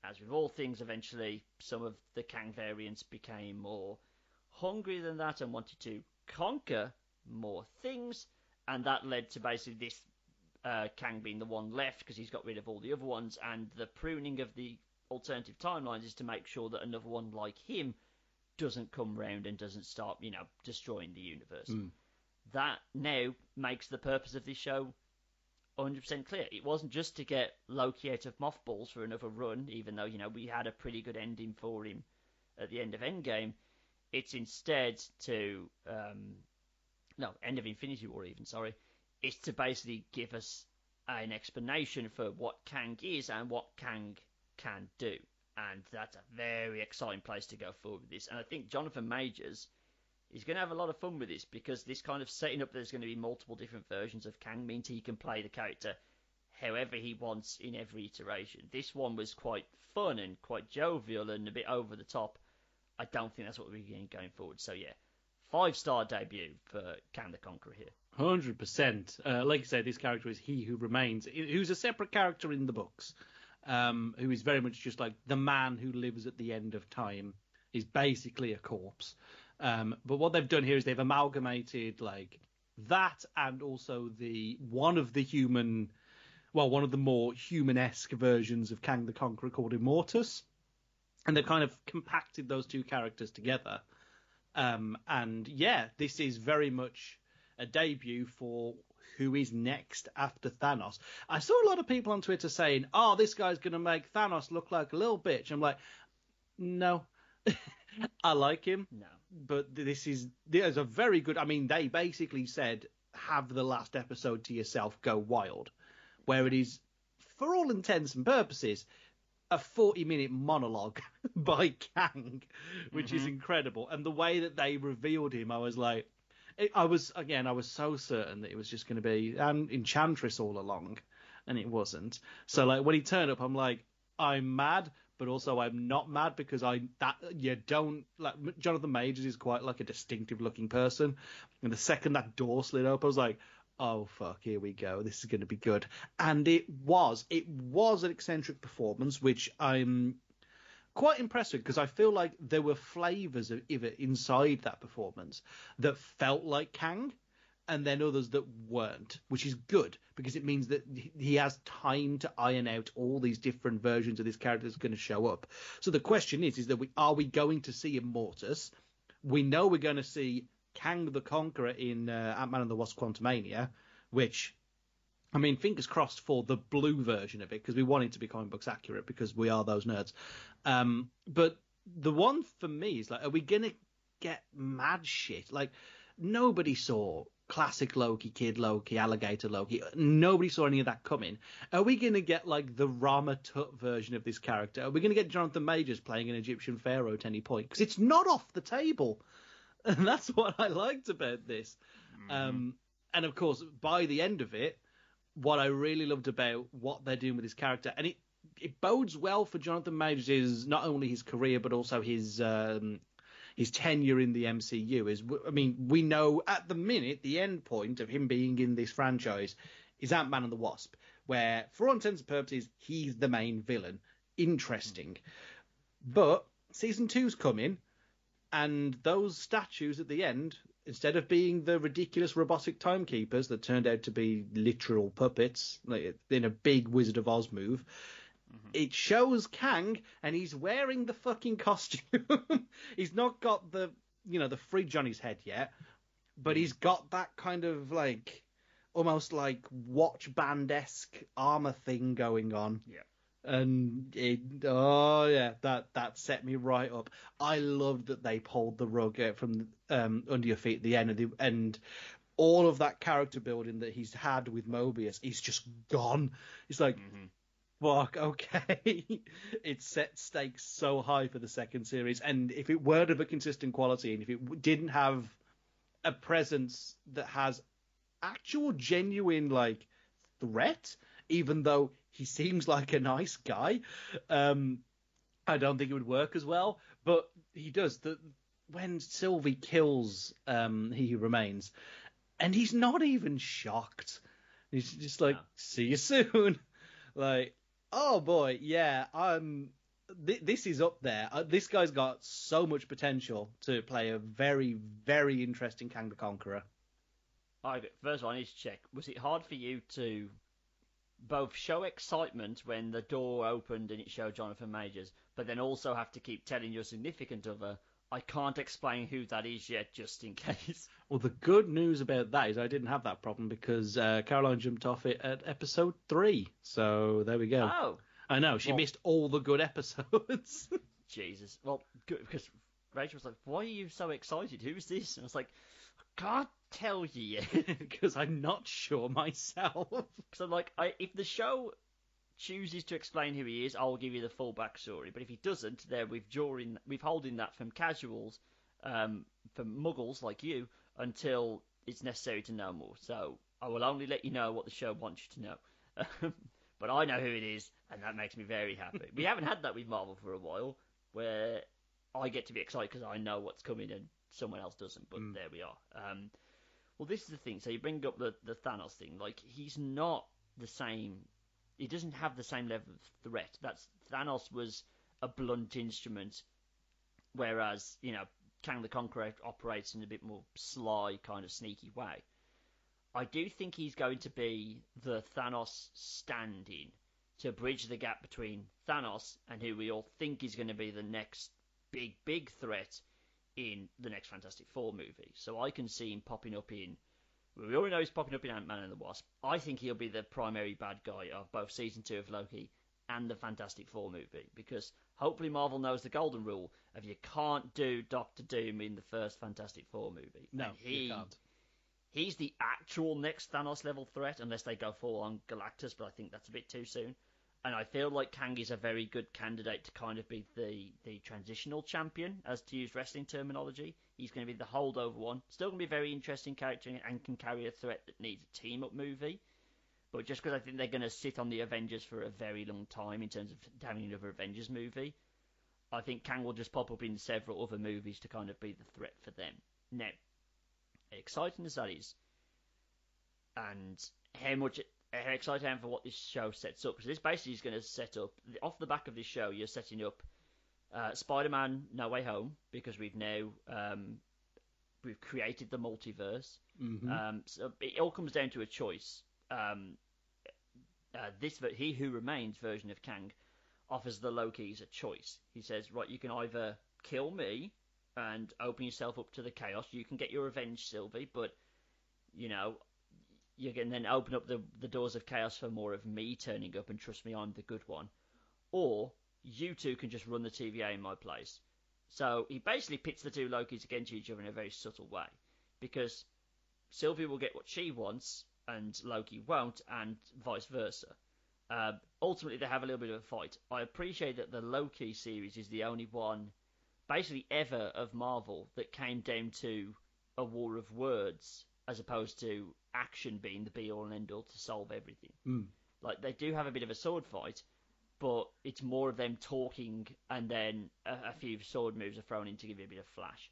as with all things, eventually some of the Kang variants became more hungry than that and wanted to conquer more things, and that led to basically this uh, Kang being the one left because he's got rid of all the other ones, and the pruning of the alternative timelines is to make sure that another one like him doesn't come round and doesn't start, you know, destroying the universe. Mm. That now makes the purpose of this show 100% clear. It wasn't just to get Loki out of mothballs for another run, even though, you know, we had a pretty good ending for him at the end of Endgame. It's instead to, um, no, end of Infinity War, even, sorry. It's to basically give us an explanation for what Kang is and what Kang can do. And that's a very exciting place to go forward with this. And I think Jonathan Majors is going to have a lot of fun with this because this kind of setting up there's going to be multiple different versions of Kang means he can play the character however he wants in every iteration. This one was quite fun and quite jovial and a bit over the top. I don't think that's what we're getting going forward. So yeah, five star debut for Kang the Conqueror here. Hundred percent. Uh, like I said, this character is he who remains, who's a separate character in the books, um, who is very much just like the man who lives at the end of time is basically a corpse. Um, but what they've done here is they've amalgamated like that and also the one of the human, well, one of the more human-esque versions of Kang the Conqueror called Immortus, and they've kind of compacted those two characters together. Um, and yeah, this is very much a debut for who is next after Thanos. I saw a lot of people on Twitter saying, "Oh, this guy's going to make Thanos look like a little bitch." I'm like, no, I like him, No. but this is there's a very good. I mean, they basically said, "Have the last episode to yourself, go wild," where it is, for all intents and purposes, a 40 minute monologue by Kang, which is Mhm. incredible. And the way that they revealed him, I was like, I was again, I was so certain that it was just going to be an Enchantress all along, and it wasn't. So like when he turned up, I'm like, I'm mad, but also I'm not mad because I that you don't like Jonathan Majors is quite like a distinctive looking person, and the second that door slid up, I was like. Oh fuck! Here we go. This is going to be good, and it was. It was an eccentric performance, which I'm quite impressed with because I feel like there were flavors of it inside that performance that felt like Kang, and then others that weren't, which is good because it means that he has time to iron out all these different versions of this character that's going to show up. So the question is, is that we are we going to see Immortus? We know we're going to see Kang the Conqueror in uh, Ant-Man and the Wasp: Quantumania, which I mean, fingers crossed for the blue version of it because we want it to be comic books accurate because we are those nerds. Um, but the one for me is like, are we gonna get mad shit? Like, nobody saw classic Loki, Kid Loki, Alligator Loki. Nobody saw any of that coming. Are we gonna get like the Rama Tut version of this character? Are we gonna get Jonathan Majors playing an Egyptian pharaoh at any point? Because it's not off the table, and that's what I liked about this. Um, and of course, by the end of it, what I really loved about what they're doing with his character, and it it bodes well for Jonathan Majors' not only his career but also his um, his tenure in the MCU. Is I mean, we know at the minute the end point of him being in this franchise is Ant Man and the Wasp, where for all intents and purposes he's the main villain. Interesting, but season two's coming, and those statues at the end instead of being the ridiculous robotic timekeepers that turned out to be literal puppets, like in a big Wizard of Oz move, mm-hmm. it shows Kang and he's wearing the fucking costume. he's not got the you know the fridge on his head yet, but he's mm. got that kind of like almost like watch band esque armor thing going on. Yeah. And it, oh yeah, that that set me right up. I loved that they pulled the rug out from um, under your feet at the end of the and all of that character building that he's had with Mobius, he's just gone. It's like, Mhm. fuck, okay. it set stakes so high for the second series, and if it weren't of a consistent quality, and if it didn't have a presence that has actual genuine like threat, even though he seems like a nice guy, um, I don't think it would work as well. But he does. The when Sylvie kills um, He Who Remains, and he's not even shocked. He's just like, No. "See you soon." like, oh boy, yeah, I'm. Th- this is up there. Uh, this guy's got so much potential to play a very, very interesting Kang the Conqueror. I, first of all, I need to check. Was it hard for you to both show excitement when the door opened and it showed Jonathan Majors, but then also have to keep telling your significant other, I can't explain who that is yet, just in case? Well, the good news about that is I didn't have that problem because uh, Caroline jumped off it at episode three. So there we go. Oh, I know she Well- missed all the good episodes. Jesus. Well, good, because Rachel was like, why are you so excited? Who's this? And I was like, I can't tell you yet. because I'm not sure myself. Because I'm like, I, if the show chooses to explain who he is, I'll give you the full backstory. But if he doesn't, they're withdrawing, withholding that from casuals, um, from muggles like you, until it's necessary to know more. So I will only let you know what the show wants you to know. but I know who it is, and that makes me very happy. we haven't had that with Marvel for a while, where I get to be excited because I know what's coming and someone else doesn't. But Mm. there we are. Um, well, this is the thing. So you bring up the, the Thanos thing. Like he's not the same. He doesn't have the same level of threat. That's Thanos was a blunt instrument, whereas you know Kang the Conqueror operates in a bit more sly, kind of sneaky way. I do think he's going to be the Thanos stand-in to bridge the gap between Thanos and who we all think is going to be the next big, big threat in the next Fantastic Four movie. So I can see him popping up in. well, We already know he's popping up in Ant Man and the Wasp. I think he'll be the primary bad guy of both season two of Loki and the Fantastic Four movie because hopefully Marvel knows the golden rule of you can't do Doctor Doom in the first Fantastic Four movie. No, And he, you can't. He's the actual next Thanos level threat unless they go full on Galactus, but I think that's a bit too soon. And I feel like Kang is a very good candidate to kind of be the, the transitional champion, as to use wrestling terminology. He's going to be the holdover one. Still going to be a very interesting character and can carry a threat that needs a team up movie. But just because I think they're going to sit on the Avengers for a very long time in terms of having another Avengers movie, I think Kang will just pop up in several other movies to kind of be the threat for them. Now, exciting as that is, and how much how excited I am for what this show sets up. Because this basically is going to set up off the back of this show. You're setting up uh, Spider-Man: No Way Home because we've now um, we've created the multiverse. Mhm. Um, so it all comes down to a choice. Um, uh, this He Who Remains version of Kang offers the Lokis a choice. He says, right, you can either kill me and open yourself up to the chaos. You can get your revenge, Sylvie, but you know you can then open up the the doors of chaos for more of me turning up and trust me, I'm the good one. Or you two can just run the TVA in my place. So he basically pits the two Lokis against each other in a very subtle way, because Sylvie will get what she wants and Loki won't, and vice versa. Uh, ultimately, they have a little bit of a fight. I appreciate that the Loki series is the only one, basically ever, of Marvel that came down to a war of words as opposed to action being the be all and end all to solve everything. Mm. Like they do have a bit of a sword fight, but it's more of them talking and then a, a few sword moves are thrown in to give you a bit of flash.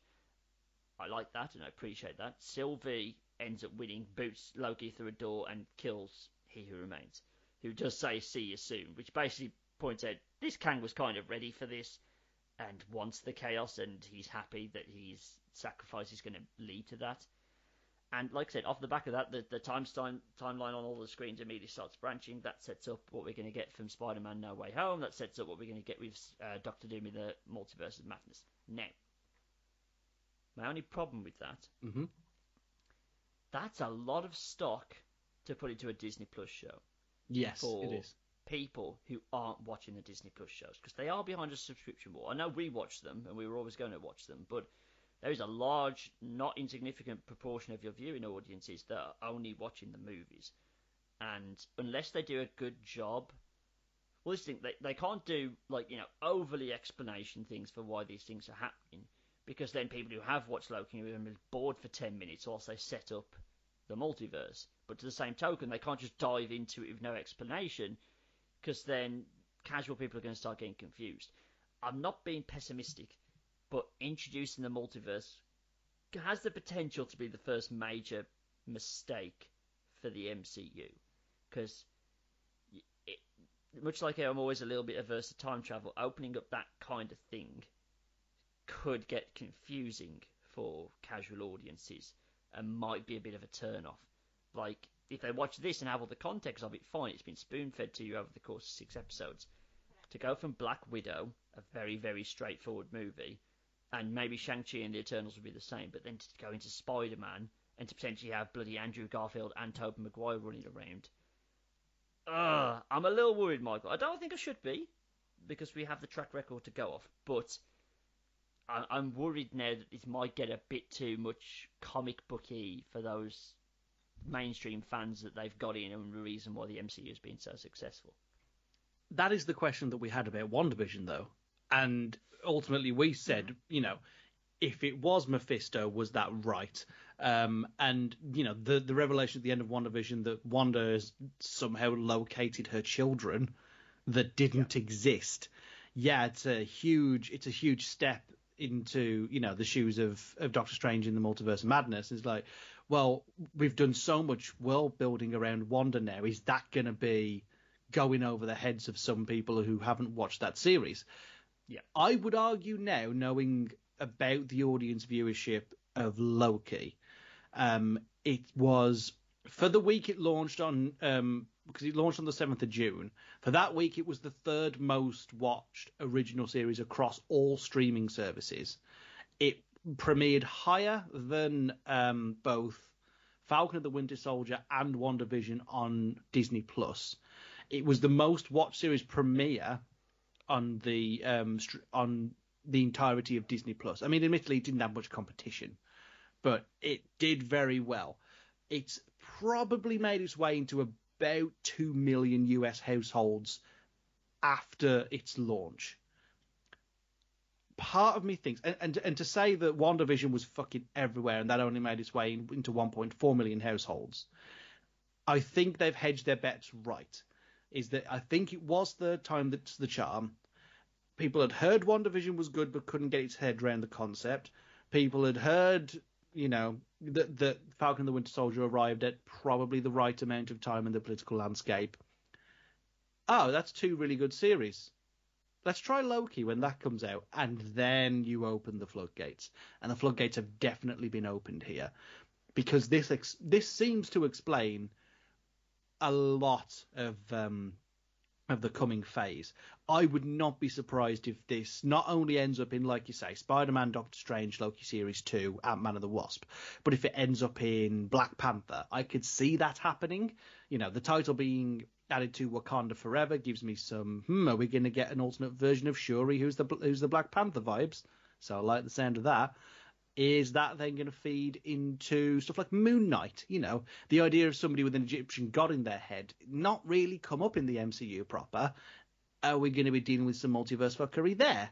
I like that and I appreciate that. Sylvie ends up winning, boots Loki through a door and kills He Who Remains, who does say "See you soon," which basically points out this Kang was kind of ready for this and wants the chaos, and he's happy that his sacrifice is going to lead to that. And like I said, off the back of that, the, the time, time timeline on all the screens immediately starts branching. That sets up what we're going to get from Spider-Man: No Way Home. That sets up what we're going to get with uh, Doctor Doom in the Multiverse of Madness. Now, my only problem with that, Mhm. that's a lot of stock to put into a Disney Plus show. Yes, for it is. people who aren't watching the Disney Plus shows because they are behind a subscription wall. I know we watch them and we were always going to watch them, but there is a large, not insignificant proportion of your viewing audiences that are only watching the movies. And unless they do a good job, well, this thing they they can't do like you know overly explanation things for why these things are happening because then people who have watched Loki will be bored for ten minutes whilst they set up the multiverse. But to the same token, they can't just dive into it with no explanation because then casual people are going to start getting confused. I'm not being pessimistic, but introducing the multiverse has the potential to be the first major mistake for the MCU because much like I'm always a little bit averse to time travel, opening up that kind of thing could get confusing for casual audiences and might be a bit of a turn off. Like, if they watch this and have all the context of it, fine, it's been spoon fed to you over the course of six episodes. To go from Black Widow, a very, very straightforward movie, and maybe Shang-Chi and the Eternals would be the same, but then to go into Spider Man and to potentially have bloody Andrew Garfield and Tobey Maguire running around. I'm a little worried, Michael. I don't think I should be, because we have the track record to go off, but I, I'm worried now that this might get a bit too much comic booky for those mainstream fans that they've got in and the reason why the MCU has been so successful. That is the question that we had about WandaVision, though. And ultimately, we said, you know, if it was Mephisto, was that right? Um, and you know, the the revelation at the end of WandaVision that Wanda has somehow located her children that didn't exist. Yeah, it's a huge it's a huge step into you know the shoes of of Doctor Strange in the Multiverse of Madness. It's like, well, we've done so much world building around Wanda now. Is that going to be going over the heads of some people who haven't watched that series? Yeah. I would argue now, knowing about the audience viewership of Loki, um, it was for the week it launched on um, because it launched on the 7th of June. For that week, it was the third most watched original series across all streaming services. It premiered higher than um, both Falcon and the Winter Soldier and WandaVision on Disney Plus. It was the most watched series premiere on the um, on the entirety of Disney Plus. I mean, admittedly, it didn't have much competition, but it did very well. It's probably made its way into about 2 million US households after its launch. Part of me thinks, and, and, and to say that WandaVision was fucking everywhere and that only made its way into 1.4 million households, I think they've hedged their bets right. Is that I think it was the time that's the charm. People had heard WandaVision was good but couldn't get its head around the concept. People had heard you know, that that Falcon and the Winter Soldier arrived at probably the right amount of time in the political landscape. Oh, that's two really good series. Let's try Loki when that comes out, and then you open the floodgates. And the floodgates have definitely been opened here, because this ex- this seems to explain a lot of um, of the coming phase. I would not be surprised if this not only ends up in, like you say, Spider Man, Doctor Strange, Loki Series 2, Ant Man and the Wasp, but if it ends up in Black Panther, I could see that happening. You know, the title being added to Wakanda Forever gives me some, hmm, are we going to get an alternate version of Shuri who's the, who's the Black Panther vibes? So I like the sound of that is that then going to feed into stuff like Moon Knight? You know, the idea of somebody with an Egyptian god in their head not really come up in the MCU proper. Are we going to be dealing with some multiverse fuckery there?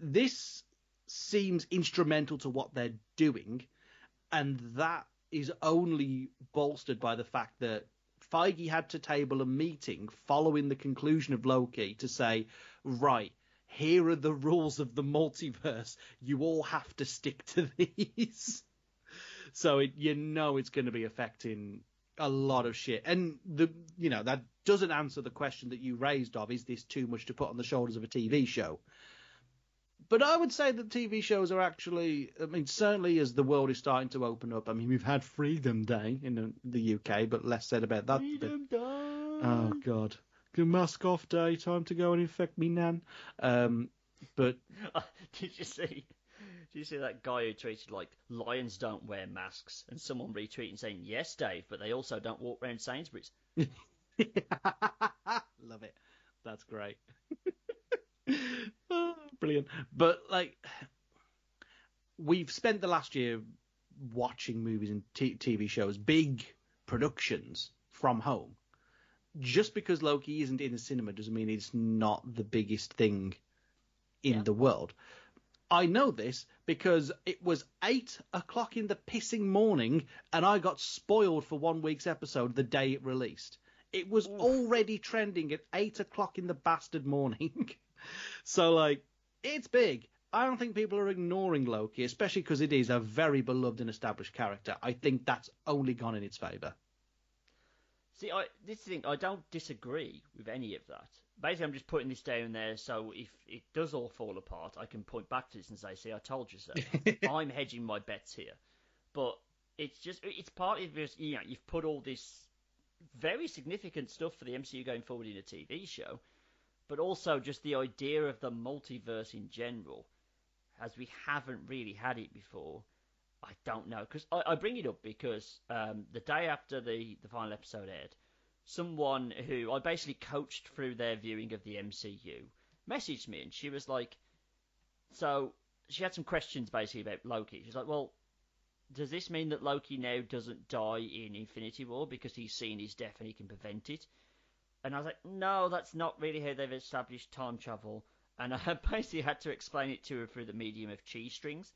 This seems instrumental to what they're doing, and that is only bolstered by the fact that Feige had to table a meeting following the conclusion of Loki to say, right, here are the rules of the multiverse. You all have to stick to these. so it, you know it's going to be affecting a lot of shit. And the you know that doesn't answer the question that you raised of is this too much to put on the shoulders of a TV show? But I would say that TV shows are actually, I mean, certainly as the world is starting to open up. I mean, we've had Freedom Day in the UK, but less said about that. Freedom Day. Oh God mask off day, time to go and infect me nan. Um, but did you see? Did you see that guy who tweeted like lions don't wear masks, and someone retweeting saying yes, Dave, but they also don't walk around Sainsbury's. Love it. That's great. oh, brilliant. But like, we've spent the last year watching movies and t- TV shows, big productions from home. Just because Loki isn't in the cinema doesn't mean it's not the biggest thing in Yeah. the world. I know this because it was eight o'clock in the pissing morning, and I got spoiled for one week's episode the day it released. It was already trending at eight o'clock in the bastard morning. so like, it's big. I don't think people are ignoring Loki, especially because it is a very beloved and established character. I think that's only gone in its favour. See, I this thing I don't disagree with any of that. Basically, I'm just putting this down there so if it does all fall apart, I can point back to this and say, "See, I told you so." I'm hedging my bets here, but it's just it's partly because you know you've put all this very significant stuff for the MCU going forward in a TV show, but also just the idea of the multiverse in general, as we haven't really had it before. I don't know because I, I bring it up because um, the day after the the final episode aired, someone who I basically coached through their viewing of the MCU messaged me and she was like, so she had some questions basically about Loki. She's like, well, does this mean that Loki now doesn't die in Infinity War because he's seen his death and he can prevent it? And I was like, no, that's not really how they've established time travel. And I basically had to explain it to her through the medium of cheese strings.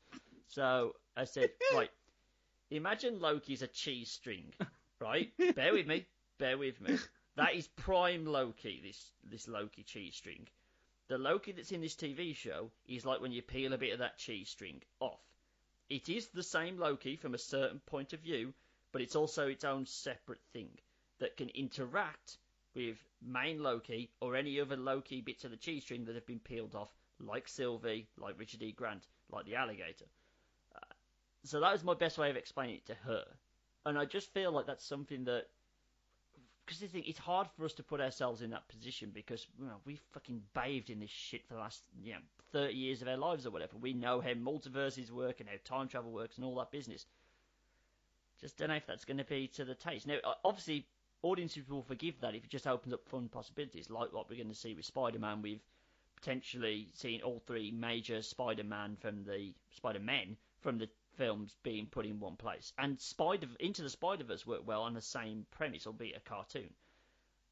So I said, right, imagine Loki's a cheese string, right? bear with me, bear with me. That is prime Loki, this this Loki cheese string. The Loki that's in this TV show is like when you peel a bit of that cheese string off. It is the same Loki from a certain point of view, but it's also its own separate thing that can interact with main Loki or any other Loki bits of the cheese string that have been peeled off, like Sylvie, like Richard E. Grant, like the alligator. So that was my best way of explaining it to her, and I just feel like that's something that because thing, it's hard for us to put ourselves in that position because you know, we've fucking bathed in this shit for the last you know, 30 years of our lives or whatever. We know how multiverses work and how time travel works and all that business. Just don't know if that's going to be to the taste. Now, obviously, audiences will forgive that if it just opens up fun possibilities, like what we're going to see with Spider-Man. We've potentially seen all three major Spider-Man from the Spider-Men from the films being put in one place, and Spider Into the Spider-Verse worked well on the same premise, albeit a cartoon.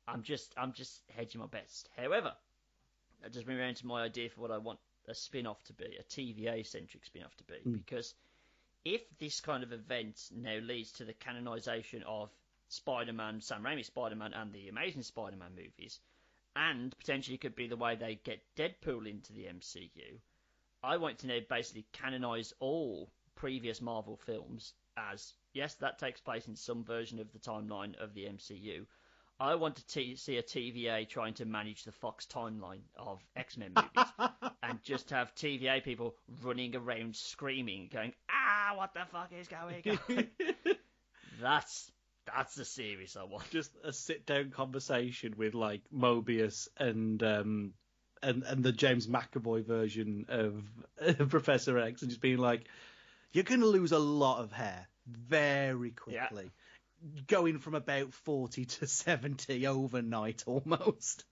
I'm just I'm just hedging my bets. However, that does bring me around to my idea for what I want a spin-off to be, a TVA centric spin-off to be, hmm. because if this kind of event now leads to the canonization of Spider-Man, Sam Raimi Spider-Man, and the Amazing Spider-Man movies, and potentially could be the way they get Deadpool into the MCU, I want to now basically canonize all previous Marvel films as yes, that takes place in some version of the timeline of the MCU. I want to t- see a TVA trying to manage the Fox timeline of X Men movies and just have TVA people running around screaming, going, "Ah, what the fuck is going on?" that's that's the series I want. Just a sit down conversation with like Mobius and um and and the James McAvoy version of Professor X, and just being like, "You're going to lose a lot of hair very quickly." Going from about 40 to 70 overnight almost.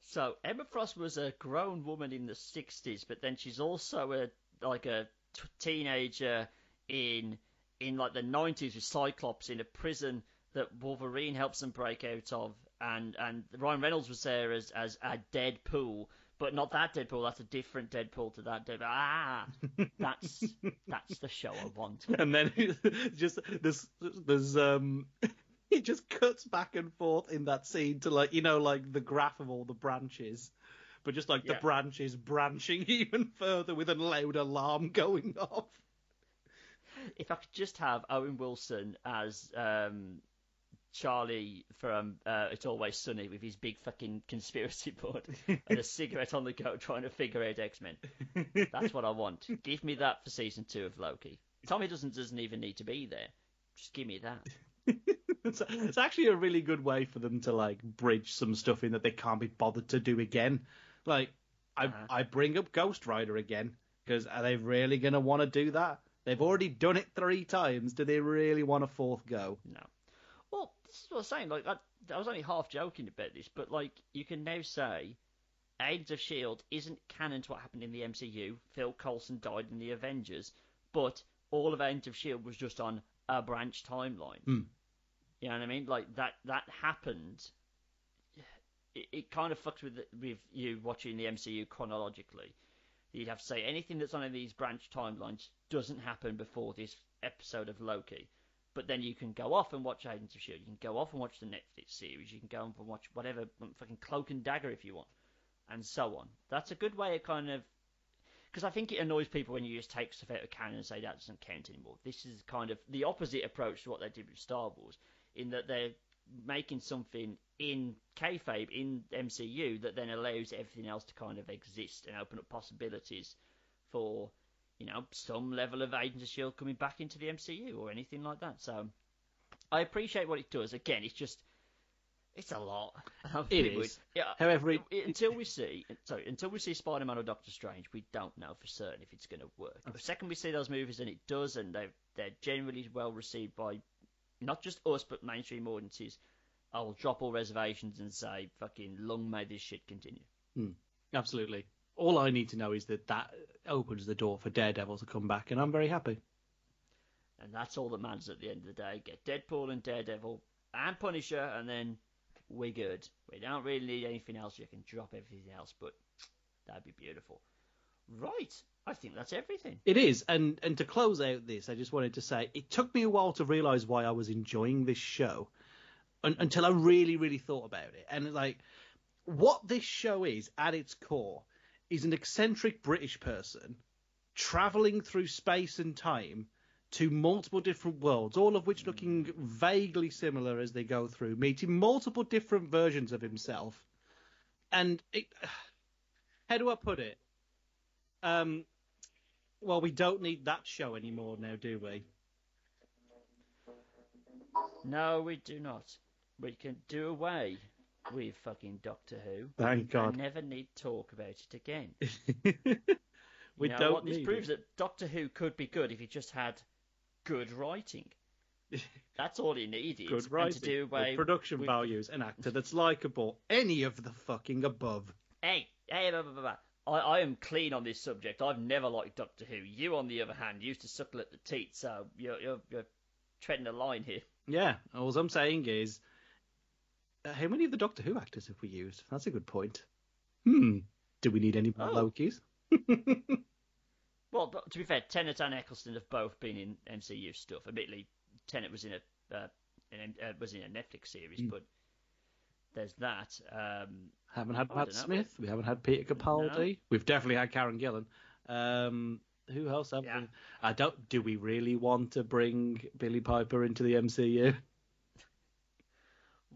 So Emma Frost was a grown woman in the '60s, but then she's also a like a t- teenager in in like the '90s with Cyclops in a prison that Wolverine helps them break out of, and and Ryan Reynolds was there as as a Deadpool, but not that Deadpool. That's a different Deadpool to that Deadpool. Ah, that's that's the show I want. and then just there's there's um he just cuts back and forth in that scene to like you know like the graph of all the branches but just like Yeah. the branches branching even further with a loud alarm going off if I could just have Owen Wilson as um, Charlie from uh, It's Always Sunny with his big fucking conspiracy board and a cigarette on the go trying to figure out X Men. That's what I want. Give me that for season two of Loki. Tommy doesn't doesn't even need to be there. Just give me that. it's, it's actually a really good way for them to like bridge some stuff in that they can't be bothered to do again like I, Uh-huh. I bring up Ghost Rider again Because are they really going to want to do that? They've already done it three times. Do they really want a fourth go? No. This is what I'm saying. Like, I, I was only half joking about this, but like, you can now say Agents of Shield isn't canon to what happened in the MCU. Phil Coulson died in the Avengers, but all of Agents of Shield was just on a branch timeline. Hmm. You know what I mean? Like that that happened. It, it kind of fucks with with you watching the MCU chronologically. You'd have to say anything that's on these branch timelines doesn't happen before this episode of Loki. But then you can go off and watch Agents of Shield. You can go off and watch the Netflix series. You can go off and watch whatever fucking Cloak and Dagger if you want, and so on. That's a good way of kind of because I think it annoys people when you just take stuff out of canon and say that doesn't count anymore. This is kind of the opposite approach to what they did with Star Wars, in that they're making something in kayfabe in MCU that then allows everything else to kind of exist and open up possibilities for you know some level of Agents of Shield coming back into the MCU or anything like that. So I appreciate what it does. Again, it's just it's a lot. It is. Yeah. However, it, until we see, sorry, until we see Spider-Man or Doctor Strange, we don't know for certain if it's going to work. The second we see those movies and it does, and they they're generally well received by not just us but mainstream audiences, I will drop all reservations and say, fucking long may this shit continue. Hmm. Absolutely. All I need to know is that that opens the door for Daredevil to come back, and I'm very happy. And that's all that matters at the end of the day. Get Deadpool and Daredevil and Punisher, and then we're good. We don't really need anything else. You can drop everything else, but that'd be beautiful. Right. I think that's everything. It is, and and to close out this, I just wanted to say it took me a while to realise why I was enjoying this show, un- until I really, really thought about it. And like, what this show is at its core is an eccentric British person traveling through space and time to multiple different worlds, all of which looking vaguely similar as they go through, meeting multiple different versions of himself. And it, how do I put it? Um, well, we don't need that show anymore now, do we? No, we do not. We can do away with fucking Doctor Who. Thank God. never need talk about it again. we you know don't what? This proves it. that Doctor Who could be good if he just had good writing. That's all he needed. Good writing, to do away production with- values, an actor that's likable, any of the fucking above. Hey, hey, blah, blah, blah, blah. I, I am clean on this subject. I've never liked Doctor Who. You, on the other hand, used to suckle at the teat, so you're, you're, you're treading a line here. Yeah, all I'm saying is, uh, how many of the Doctor Who actors have we used? That's a good point. Hmm. Do we need any more Oh. Lokis? Well, to be fair, Tennant and Eccleston have both been in MCU stuff. Admittedly, Tennant was in a uh, in, uh, was in a Netflix series, Hmm. but there's that. Um, haven't had Matt. Smith. We haven't had Peter Capaldi. We've definitely had Karen Gillan. Um, who else have Yeah. we? I don't. Do we really want to bring Billie Piper into the MCU?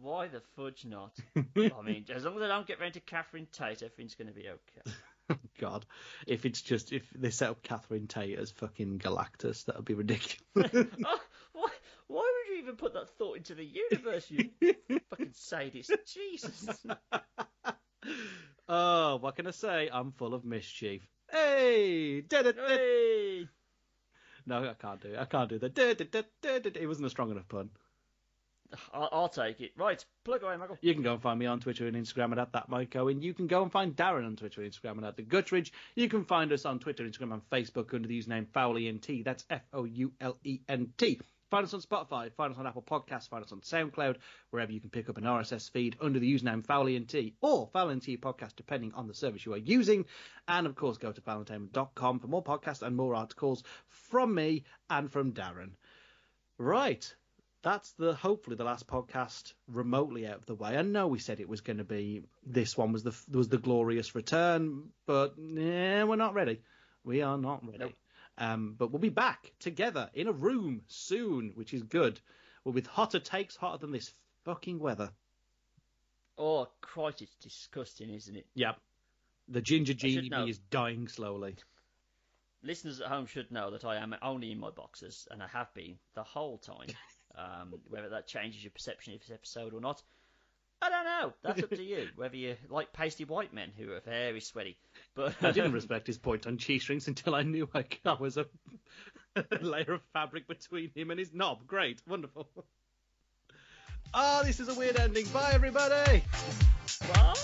Why the fudge not? I mean, as long as I don't get round to Catherine Tate, everything's going to be okay. Oh, God, if it's just if they set up Catherine Tate as fucking Galactus, that would be ridiculous. oh, why, why would you even put that thought into the universe, you fucking sadist? Jesus. oh, what can I say? I'm full of mischief. Hey, da-da-da. Hey! no, I can't do it. I can't do that. It wasn't a strong enough pun. I'll, I'll take it. Right, plug away, Michael. You can go and find me on Twitter and Instagram at that Mike Owen. You can go and find Darren on Twitter and Instagram and at the Guttridge. You can find us on Twitter, Instagram, and Facebook under the username FoulENT. That's F O U L E N T. Find us on Spotify, find us on Apple Podcasts, find us on SoundCloud, wherever you can pick up an RSS feed under the username FoulENT or FoulENT Podcast, depending on the service you are using. And of course, go to foulentainment.com for more podcasts and more articles from me and from Darren. Right that's the hopefully the last podcast remotely out of the way. I know we said it was going to be this one was the was the glorious return, but yeah, we're not ready. We are not ready. Nope. Um, but we'll be back together in a room soon, which is good. Well, with hotter takes, hotter than this fucking weather. Oh, Christ, it's disgusting, isn't it? Yep. The ginger genie is dying slowly. Listeners at home should know that I am only in my boxers, and I have been the whole time. Um, whether that changes your perception of this episode or not, I don't know. That's up to you. Whether you like pasty white men who are very sweaty. But I didn't respect his point on cheese strings until I knew I was a layer of fabric between him and his knob. Great, wonderful. Ah, oh, this is a weird ending. Bye, everybody. Bye.